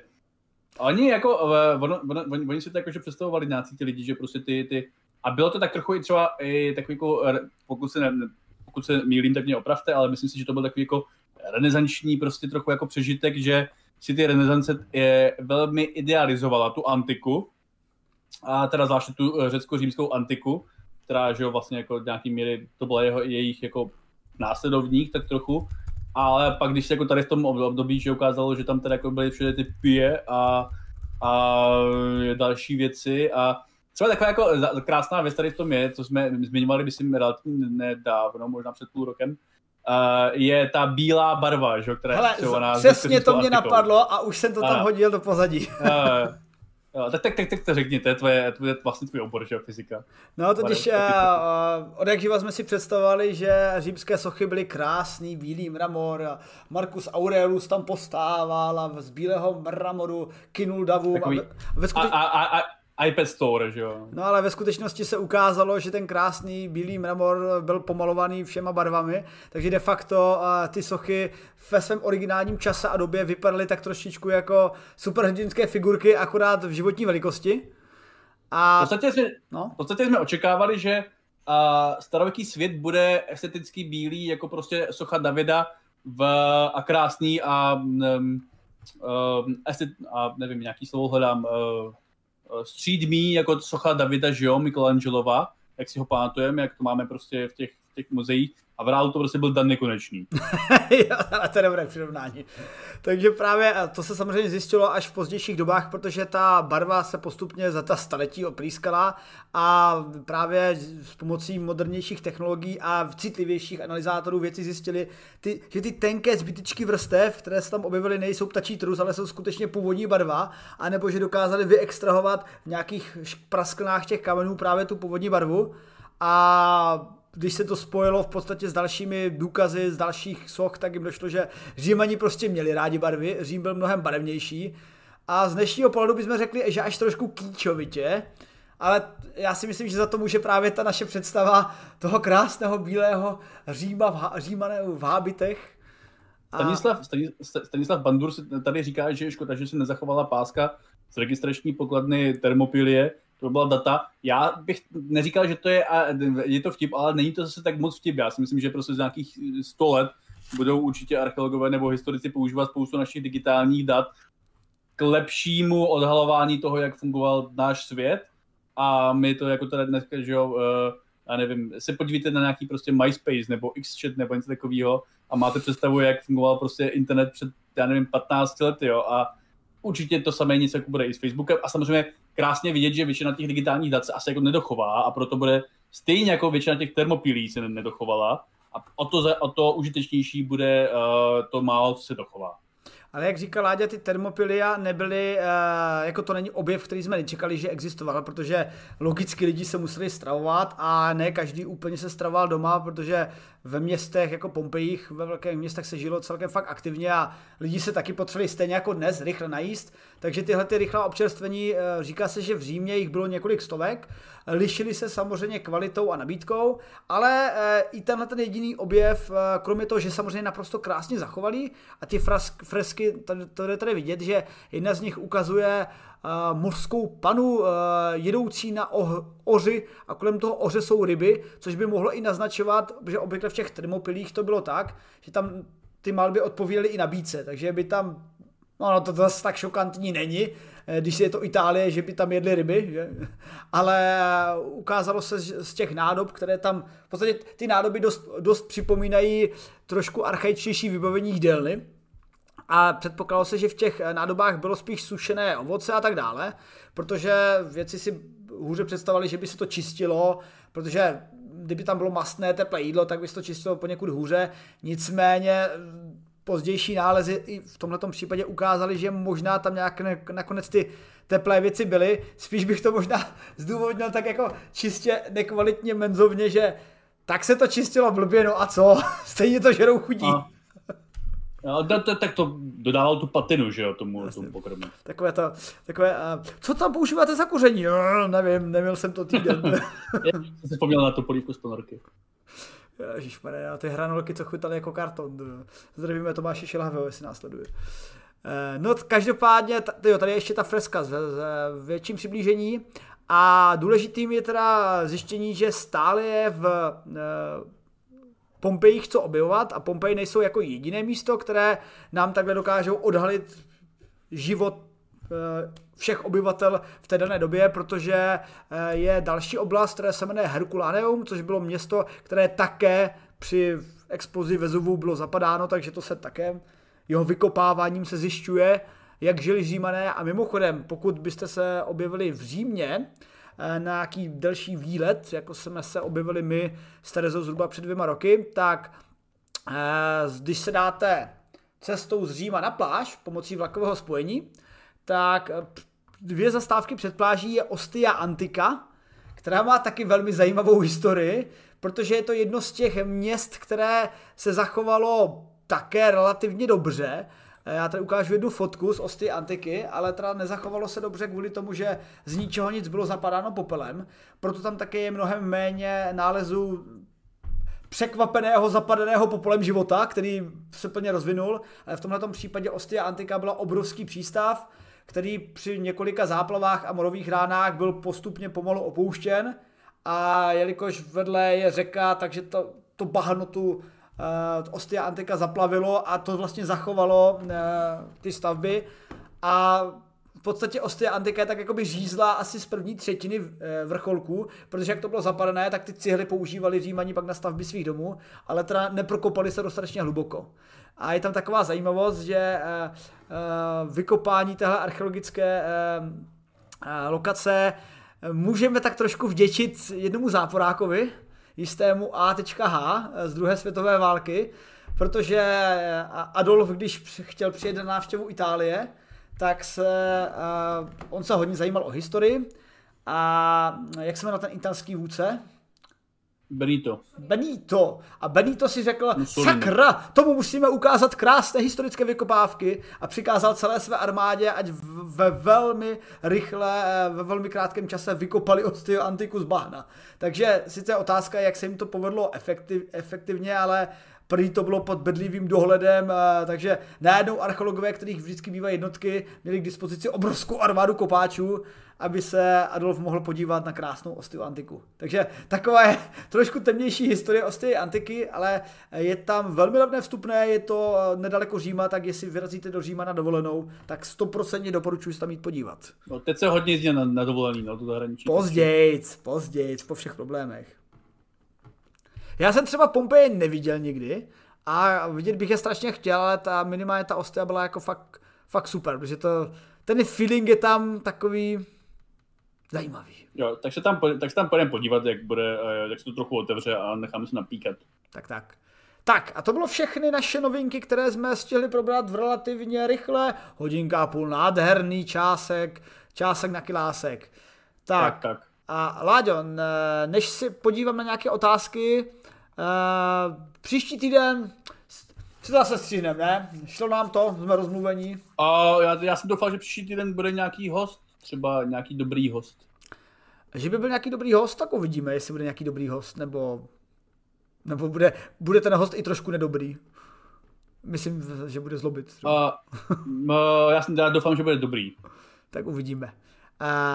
A oni jako, on, on, on, oni si to jakože představovali nějací ty lidi, že prostě ty, ty, a bylo to tak trochu i třeba i takový jako, pokud se, ne, pokud se mýlím, tak mě opravte, ale myslím si, že to byl takový jako renesanční prostě trochu jako přežitek, že si ty renesance je velmi idealizovala tu antiku, a teda zvláště tu eh, řecko-římskou antiku, která, že jo, vlastně jako nějaký míry, to byla jeho, jejich jako následovník tak trochu, ale pak když se jako tady v tom období, že ukázalo, že tam teda jako byly všude ty pije a, a další věci a třeba taková jako krásná věc tady v tom je, co jsme zmiňovali, myslím, relativně nedávno, možná před půl rokem, je ta bílá barva, že, která Hele, je přesně to mě napadlo a už jsem to tam a. hodil do pozadí. Uh, Jo, tak, tak, tak, tak to řekni, to je, tvoje, to je vlastně tvůj obor, že fyzika. No, totiž uh, od jak živa jsme si představovali, že římské sochy byly krásný, bílý mramor a Marcus Aurelius tam postával a z bílého mramoru kinul davu. Takový, a, ve, ve a, a, a, iPad Store, že jo. No ale ve skutečnosti se ukázalo, že ten krásný bílý mramor byl pomalovaný všema barvami, takže de facto uh, ty sochy ve svém originálním čase a době vypadaly tak trošičku jako superhrdinské figurky, akorát v životní velikosti. A... V, podstatě jsme, no? v podstatě jsme očekávali, že uh, starověký svět bude esteticky bílý, jako prostě socha Davida v, a krásný a, um, um, estet, a nevím, nějaký slovo hledám, uh, Eh, střídmý jako socha Davida, že jo, Michelangelova, jak si ho pamatujeme, jak to máme prostě v těch, těch muzeích, a v reálu to prostě byl Dan Nekonečný. (laughs) to je dobré přirovnání. Takže právě to se samozřejmě zjistilo až v pozdějších dobách, protože ta barva se postupně za ta staletí oprýskala a právě s pomocí modernějších technologií a citlivějších analyzátorů věci zjistili, ty, že ty tenké zbytečky vrstev, které se tam objevily, nejsou ptačí trus, ale jsou skutečně původní barva, anebo že dokázali vyextrahovat v nějakých prasklinách těch kamenů právě tu původní barvu a když se to spojilo v podstatě s dalšími důkazy z dalších soch, tak jim došlo, že Římani prostě měli rádi barvy, Řím byl mnohem barevnější a z dnešního pohledu bychom řekli, že až trošku kýčovitě, ale já si myslím, že za to může právě ta naše představa toho krásného bílého Říma v, Římané v hábitech. A... Stanislav, Stanislav Bandur tady říká, že je škoda, že se nezachovala páska z registrační pokladny Termopilie, to byla data. Já bych neříkal, že to je, je to vtip, ale není to zase tak moc vtip. Já si myslím, že prostě z nějakých 100 let budou určitě archeologové nebo historici používat spoustu našich digitálních dat k lepšímu odhalování toho, jak fungoval náš svět. A my to jako teda dneska, že jo, uh, já nevím, se podívejte na nějaký prostě MySpace nebo XChat nebo něco takového a máte představu, jak fungoval prostě internet před, já nevím, 15 lety, jo, a určitě to samé něco jako bude i s Facebookem a samozřejmě krásně vidět, že většina těch digitálních dat se asi jako nedochová a proto bude stejně jako většina těch termopilí se nedochovala a o to, o to užitečnější bude uh, to málo, co se dochová. Ale jak říkal Láďa, ty termopilia nebyly, uh, jako to není objev, který jsme nečekali, že existoval, protože logicky lidi se museli stravovat a ne každý úplně se stravoval doma, protože ve městech jako Pompejích, ve velkých městech se žilo celkem fakt aktivně a lidi se taky potřebovali stejně jako dnes rychle najíst, takže tyhle ty rychlá občerstvení, uh, říká se, že v Římě jich bylo několik stovek, lišili se samozřejmě kvalitou a nabídkou, ale uh, i tenhle ten jediný objev, kromě toho, že samozřejmě naprosto krásně zachovali a ty fresky fotky, tady, tady, tady vidět, že jedna z nich ukazuje uh, mořskou panu uh, jedoucí na oh, oři a kolem toho oře jsou ryby, což by mohlo i naznačovat, že obvykle v těch termopilích to bylo tak, že tam ty malby odpovídaly i nabídce, takže by tam, no, no to zase tak šokantní není, eh, když je to Itálie, že by tam jedli ryby, že? (laughs) ale ukázalo se z těch nádob, které tam, v podstatě ty nádoby dost, dost připomínají trošku archaičtější vybavení jídelny, a předpokládalo se, že v těch eh, nádobách bylo spíš sušené ovoce a tak dále, protože věci si hůře představovali, že by se to čistilo, protože kdyby tam bylo mastné teplé jídlo, tak by se to čistilo poněkud hůře. Nicméně mm, pozdější nálezy i v tomto případě ukázaly, že možná tam nějak nakonec ty teplé věci byly. Spíš bych to možná (laughs) zdůvodnil tak jako čistě nekvalitně menzovně, že tak se to čistilo blbě, no a co? (laughs) Stejně to žerou chudí. A. No, to, to, tak to dodával tu patinu, že jo, tomu, tomu pokrmu. Takové to, takové, uh, co tam používáte za koření? No, nevím, neměl jsem to týden. (laughs) Já jsem si vzpomněl na tu polívku z ponorky. Ježišmarja, ty hranolky, co chutaly jako karton. Zdravíme Tomáše Šilhavého, jestli následuje. Eh, no, každopádně, jo, tady je ještě ta freska s větším přiblížení a důležitým je teda zjištění, že stále je v Pompejích co objevovat a Pompeji nejsou jako jediné místo, které nám takhle dokážou odhalit život eh, všech obyvatel v té dané době, protože eh, je další oblast, která se jmenuje Herculaneum, což bylo město, které také při explozi Vezuvu bylo zapadáno, takže to se také jeho vykopáváním se zjišťuje, jak žili Římané. A mimochodem, pokud byste se objevili v Římě, na nějaký delší výlet, jako jsme se objevili my s Terezou zhruba před dvěma roky, tak eh, když se dáte cestou z Říma na pláž pomocí vlakového spojení, tak eh, dvě zastávky před pláží je Ostia Antika, která má taky velmi zajímavou historii, protože je to jedno z těch měst, které se zachovalo také relativně dobře Eh, já tady ukážu jednu fotku z osty antiky, ale teda nezachovalo se dobře kvůli tomu, že z ničeho nic bylo zapadáno popelem, proto tam také je mnohem méně nálezů překvapeného zapadeného popolem života, který se plně rozvinul. Ale v tomto případě Ostia Antika byla obrovský přístav, který při několika záplavách a morových ránách byl postupně pomalu opouštěn a jelikož vedle je řeka, takže to, to bahno tu Ostia Antika zaplavilo a to vlastně zachovalo uh, ty stavby a v podstatě Ostia Antika tak jakoby řízla asi z první třetiny eh, vrcholku, protože jak to bylo zapadené, tak ty cihly používali římaní pak na stavby svých domů, ale teda neprokopali se dostatečně hluboko. A je tam taková zajímavost, že vykopání téhle archeologické lokace můžeme tak trošku vděčit jednomu záporákovi, jistému A.H. z druhé světové války, protože Adolf, když chtěl přijet na návštěvu Itálie, tak se, uh, on se hodně zajímal o historii a jak se jmenuje ten italský vůdce? Benito. Benito. A Benito si řekl, Mussolini. sakra, tomu musíme ukázat krásné historické vykopávky a přikázal celé své armádě, ať ve velmi rychle, ve velmi krátkém čase vykopali Ostio Antiku z bahna. Takže sice otázka, jak se jim to povedlo efektiv, efektivně, ale prý to bylo pod bedlivým dohledem, takže najednou archeologové, kterých vždycky bývají jednotky, měli k dispozici obrovskou armádu kopáčů, aby se Adolf mohl podívat na krásnou Ostiu antiku. Takže taková je trošku temnější historie Ostie antiky, ale je tam velmi levné vstupné, je to nedaleko Říma, tak jestli vyrazíte do Říma na dovolenou, tak 100% doporučuji se tam jít podívat. No, teď se hodně jezdí na, na dovolený, no, to zahraničí. Pozdějc, pozdějc, po všech problémech. Já jsem třeba Pompeje neviděl nikdy a vidět bych je strašně chtěl, ale ta minimálně ta Ostia byla jako fakt, fakt super, protože to, ten feeling je tam takový zajímavý. Jo, tak se tam, tak se tam půjdeme podívat, jak, bude, eh, jak se to trochu otevře a necháme se napíkat. Tak, tak. Tak a to bylo všechny naše novinky, které jsme stihli probrat v relativně rychle. Hodinka a půl, nádherný čásek, čásek na kilásek. Tak, Tak, tak. a Láďo, než si podívám na nějaké otázky, uh, příští týden si to zase stříhneme, ne? Šlo nám to, jsme rozmluvení. A já, já jsem doufal, že příští týden bude nějaký host, třeba nějaký dobrý host. Že by byl nějaký dobrý host, tak uvidíme, jestli bude nějaký dobrý host, nebo, nebo bude, bude ten host i trošku nedobrý. Myslím, že bude zlobit. třeba. A, m, já, jsem, já doufám, že bude dobrý. Tak uvidíme.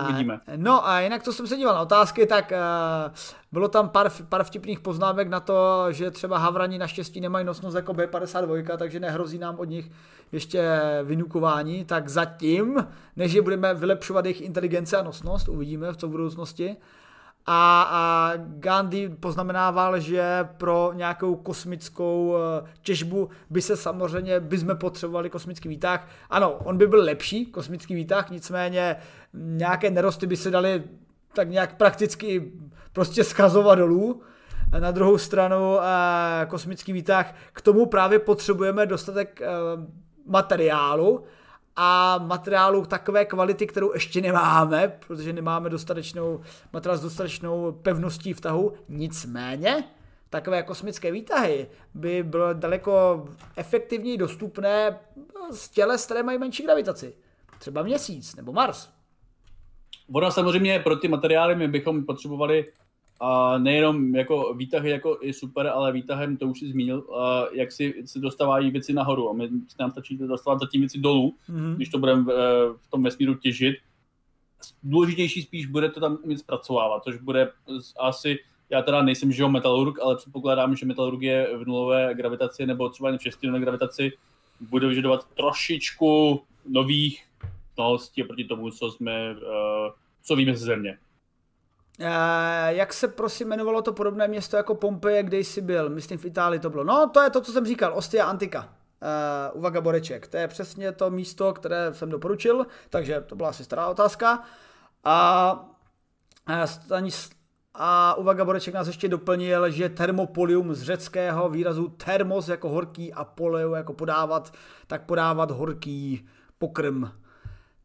Uvidíme. No a jinak, co jsem se díval na otázky, tak uh, bylo tam pár, pár vtipných poznámek na to, že třeba Havrani naštěstí nemají nosnost jako B52, takže nehrozí nám od nich ještě vynukování, tak zatím, než je budeme vylepšovat jejich inteligence a nosnost, uvidíme v co v budoucnosti. A, a Gandhi poznamenával, že pro nějakou kosmickou eh, těžbu by se samozřejmě, by jsme potřebovali kosmický výtah. Ano, on by byl lepší, kosmický výtah, nicméně nějaké nerosty by se daly tak nějak prakticky prostě skazovat dolů. Na druhou stranu eh, kosmický výtah, k tomu právě potřebujeme dostatek eh, materiálu, a materiálu takové kvality, kterou ještě nemáme, protože nemáme dostatečnou materiál s dostatečnou pevností v tahu. Nicméně, takové kosmické výtahy by bylo daleko efektivněji dostupné z těles, které mají menší gravitaci. Třeba měsíc nebo Mars. Ono samozřejmě pro ty materiály my bychom potřebovali a nejenom jako výtahy jako i super, ale výtahem, to už si zmínil, a jak si se dostávají věci nahoru a my nám stačí dostávat zatím věci dolů, mm-hmm. když to budeme v, v tom vesmíru těžit. Důležitější spíš bude to tam umět zpracovávat, což bude asi, já teda nejsem že metalurg, ale předpokládám, že metalurg je v nulové gravitaci nebo třeba jen v šestinové gravitaci, bude vyžadovat trošičku nových znalostí proti tomu, co jsme, co víme ze země. Uh, jak se prosím jmenovalo to podobné město jako Pompeje, kde jsi byl? Myslím v Itálii to bylo. No, to je to, co jsem říkal, Ostia Antika. Uh, uvaga Boreček. To je přesně to místo, které jsem doporučil, takže to byla asi stará otázka. A, a, a Uvaga Boreček nás ještě doplnil, že termopolium z řeckého výrazu termos jako horký a poleu jako podávat, tak podávat horký pokrm.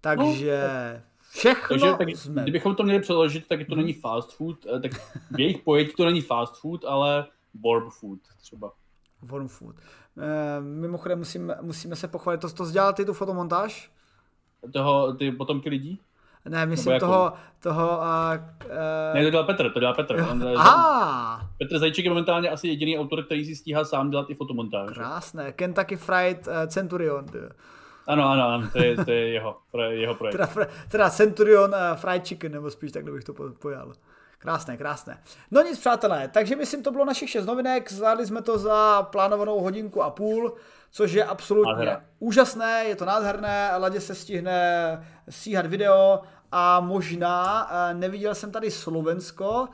Takže no, Všechno Takže tak, jsme. kdybychom to měli přeložit, tak to není fast food, eh, tak v jejich pojetí to není fast food, ale warm food třeba. Warm food. E, mimochodem musím, musíme se pochválit, to, to dělal ty tu fotomontáž? Toho, ty potomky lidí? Ne, myslím toho, toho... Uh, uh... Ne, to dělal Petr, to dělal Petr. On, Aha! Petr Zajíček je momentálně asi jediný autor, který si stíhá sám dělat i fotomontáž. Krásné. Kentucky Fried uh, Centurion. Ano, ano, ano, to je, to je jeho, jeho projekt. Teda, teda Centurion uh, Fried Chicken, nebo spíš tak bych to pojal. Krásné, krásné. No nic, přátelé, takže myslím, to bylo našich šest novinek, zvládli jsme to za plánovanou hodinku a půl, což je absolutně Nádhera. úžasné, je to nádherné, Ladě se stihne stříhat video a možná, neviděl jsem tady Slovensko,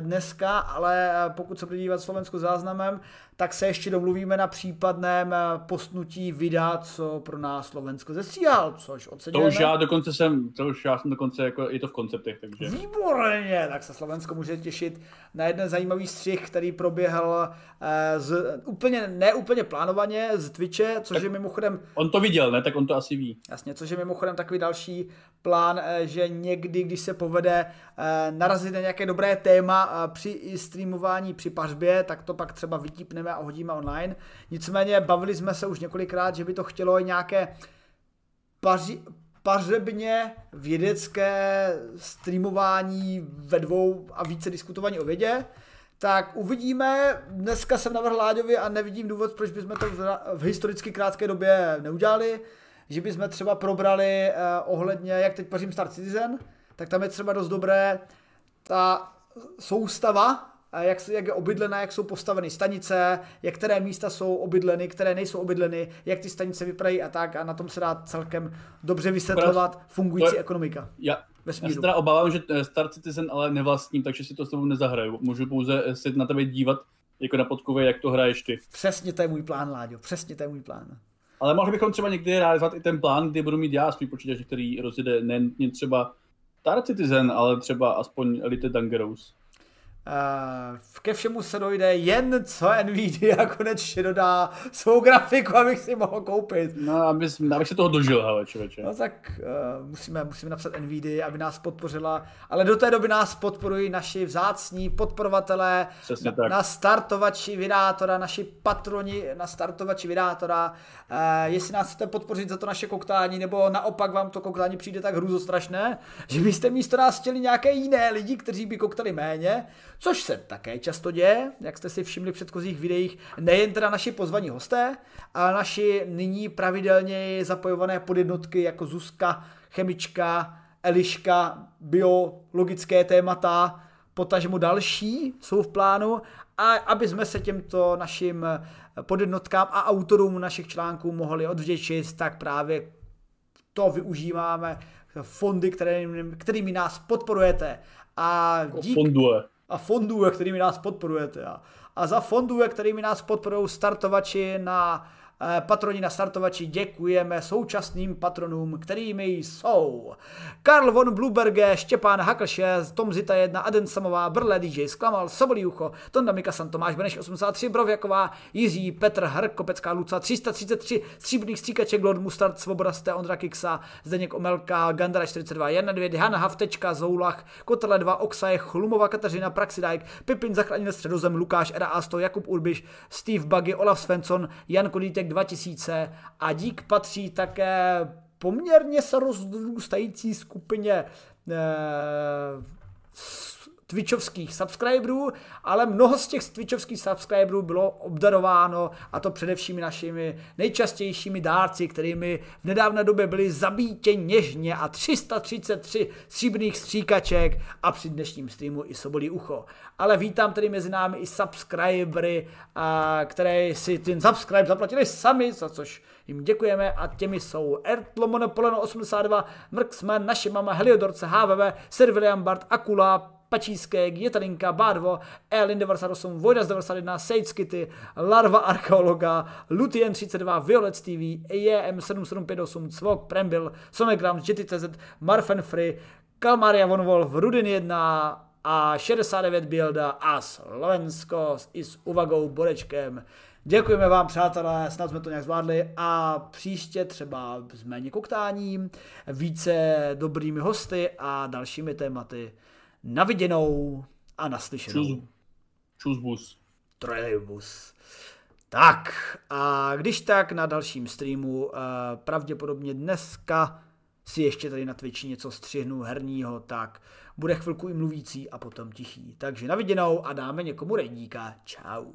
dneska, ale pokud se bude dívat Slovensko záznamem, tak se ještě domluvíme na případném eh, postnutí videa, co pro nás Slovensko zestříhal, což oceňujeme. To už já dokonce jsem, to už já jsem dokonce, jako, je to v konceptech, takže. Výborně, tak se Slovensko může těšit na jeden zajímavý střih, který proběhl eh, z, úplně, ne úplně plánovaně z Twitche, což tak je mimochodem... On to viděl, ne? Tak on to asi ví. Jasně, což je mimochodem takový další plán, eh, že někdy, když se povede narazit na nějaké dobré téma při streamování při pařbě, tak to pak třeba vytípneme a hodíme online. Nicméně bavili jsme se už několikrát, že by to chtělo nějaké paři, pařebně vědecké streamování ve dvou a více diskutování o vědě. Tak uvidíme. Dneska jsem navrhl Láďovi a nevidím důvod, proč bychom to v, historicky krátké době neudělali. Že bychom třeba probrali uh, ohledně, jak teď pařím Star Citizen, tak tam je třeba dost dobré ta soustava, jak, jak je obydlená, jak jsou postaveny stanice, jak které místa jsou obydleny, které nejsou obydleny, jak ty stanice vypadají a tak a na tom se dá celkem dobře vysvětlovat fungující to, ekonomika. Já, já se teda obávám, že eh, Star Citizen ale nevlastním, takže si to s tebou nezahraju. Můžu pouze eh, si na tebe dívat jako na podkové, jak to hraješ ty. Přesně to je můj plán, Láďo, přesně to je můj plán. Ale mohli bychom třeba někdy realizovat i ten plán, kdy budu mít já svůj počítač, který rozjede nejen třeba Star Citizen, ale třeba aspoň Elite Dangerous. Uh, ke všemu se dojde jen co Nvidia (laughs) konečně dodá svou grafiku, abych si mohl koupit. No, abych, abych se toho dožil, hele, člověče. No tak uh, musíme, musíme napsat Nvidia, aby nás podpořila, ale do té doby nás podporují naši vzácní podporovatelé Přesně na, tak. na startovači vydátora, naši patroni na startovači vydátora. Uh, jestli nás chcete podpořit za to naše koktání, nebo naopak vám to koktání přijde tak hrůzostrašné, že byste místo nás chtěli nějaké jiné lidi, kteří by koktali méně, což se také často děje, jak jste si všimli v předchozích videích, nejen teda naši pozvaní hosté, ale naši nyní pravidelně zapojované podjednotky jako Zuzka, chemička, Eliška, biologické témata, potažmo další jsou v plánu a aby jsme se těmto našim podjednotkám a autorům našich článků mohli odvděčit, tak právě to využíváme fondy, kterými, kterými nás podporujete. A dík, Fonduje a fondů, kterými nás podporujete. A, za fondů, kterými nás podporují startovači na patroni na startovači děkujeme současným patronům, kterými jsou Karl von Bluberge, Štěpán Haklše, Tom Zita 1, Aden Samová, Brle DJ Sklamal, Sobolí Ucho, Tonda Mikasan, Tomáš Beneš 83, Brovjaková, Jiří, Petr Hrk, Kopecká Luca, 333, Stříbrných stříkaček, Lord Mustard, Svoboda Ste, Ondra Kiksa, Zdeněk Omelka, Gandara 42, Jana 2, Hanna Haftečka, Zoulach, Kotele 2, Oksaj, Chlumova Kateřina, Praxidajk, Pipin Zachráněn středozem, Lukáš, Era Asto, Jakub Urbiš, Steve Buggy, Olaf Svensson, Jan Kodítek, 2000 a dík patří také poměrně se rozrůstající skupině eh, twitchovských subscriberů, ale mnoho z těch twitchovských subscriberů bylo obdarováno a to především našimi nejčastějšími dárci, kterými v nedávné době byli zabítě něžně a 333 stříbrných stříkaček a při dnešním streamu i sobolí ucho. Ale vítám tedy mezi námi i subscribery, a, které si ten subscribe zaplatili sami, za což jim děkujeme a těmi jsou Ertlomone Poleno 82, Mrksman, naše mama, Heliodorce, HVV, Sir William Bart, Akula, Pačíské, Jetalinka, Bádvo, Elin 98, Vojdas 91, Sage Kitty, Larva Archeologa, Lutien 32, Violet TV, EM 7758, Cvok, Prembil, Sonegram, JTCZ, Marfen Free, Kalmaria Von Wolf, Rudin 1 a 69 Bilda a Slovensko i s uvagou Borečkem. Děkujeme vám, přátelé, snad jsme to nějak zvládli a příště třeba s méně koktáním, více dobrými hosty a dalšími tématy. Na viděnou a naslyšenou. Čus, čus bus. Trolejbus. Tak a když tak na dalším streamu, eh, pravděpodobně dneska si ještě tady na Twitchi něco střihnu herního, tak bude chvilku i mluvící a potom tichý. Takže na viděnou a dáme někomu redníka. Čau.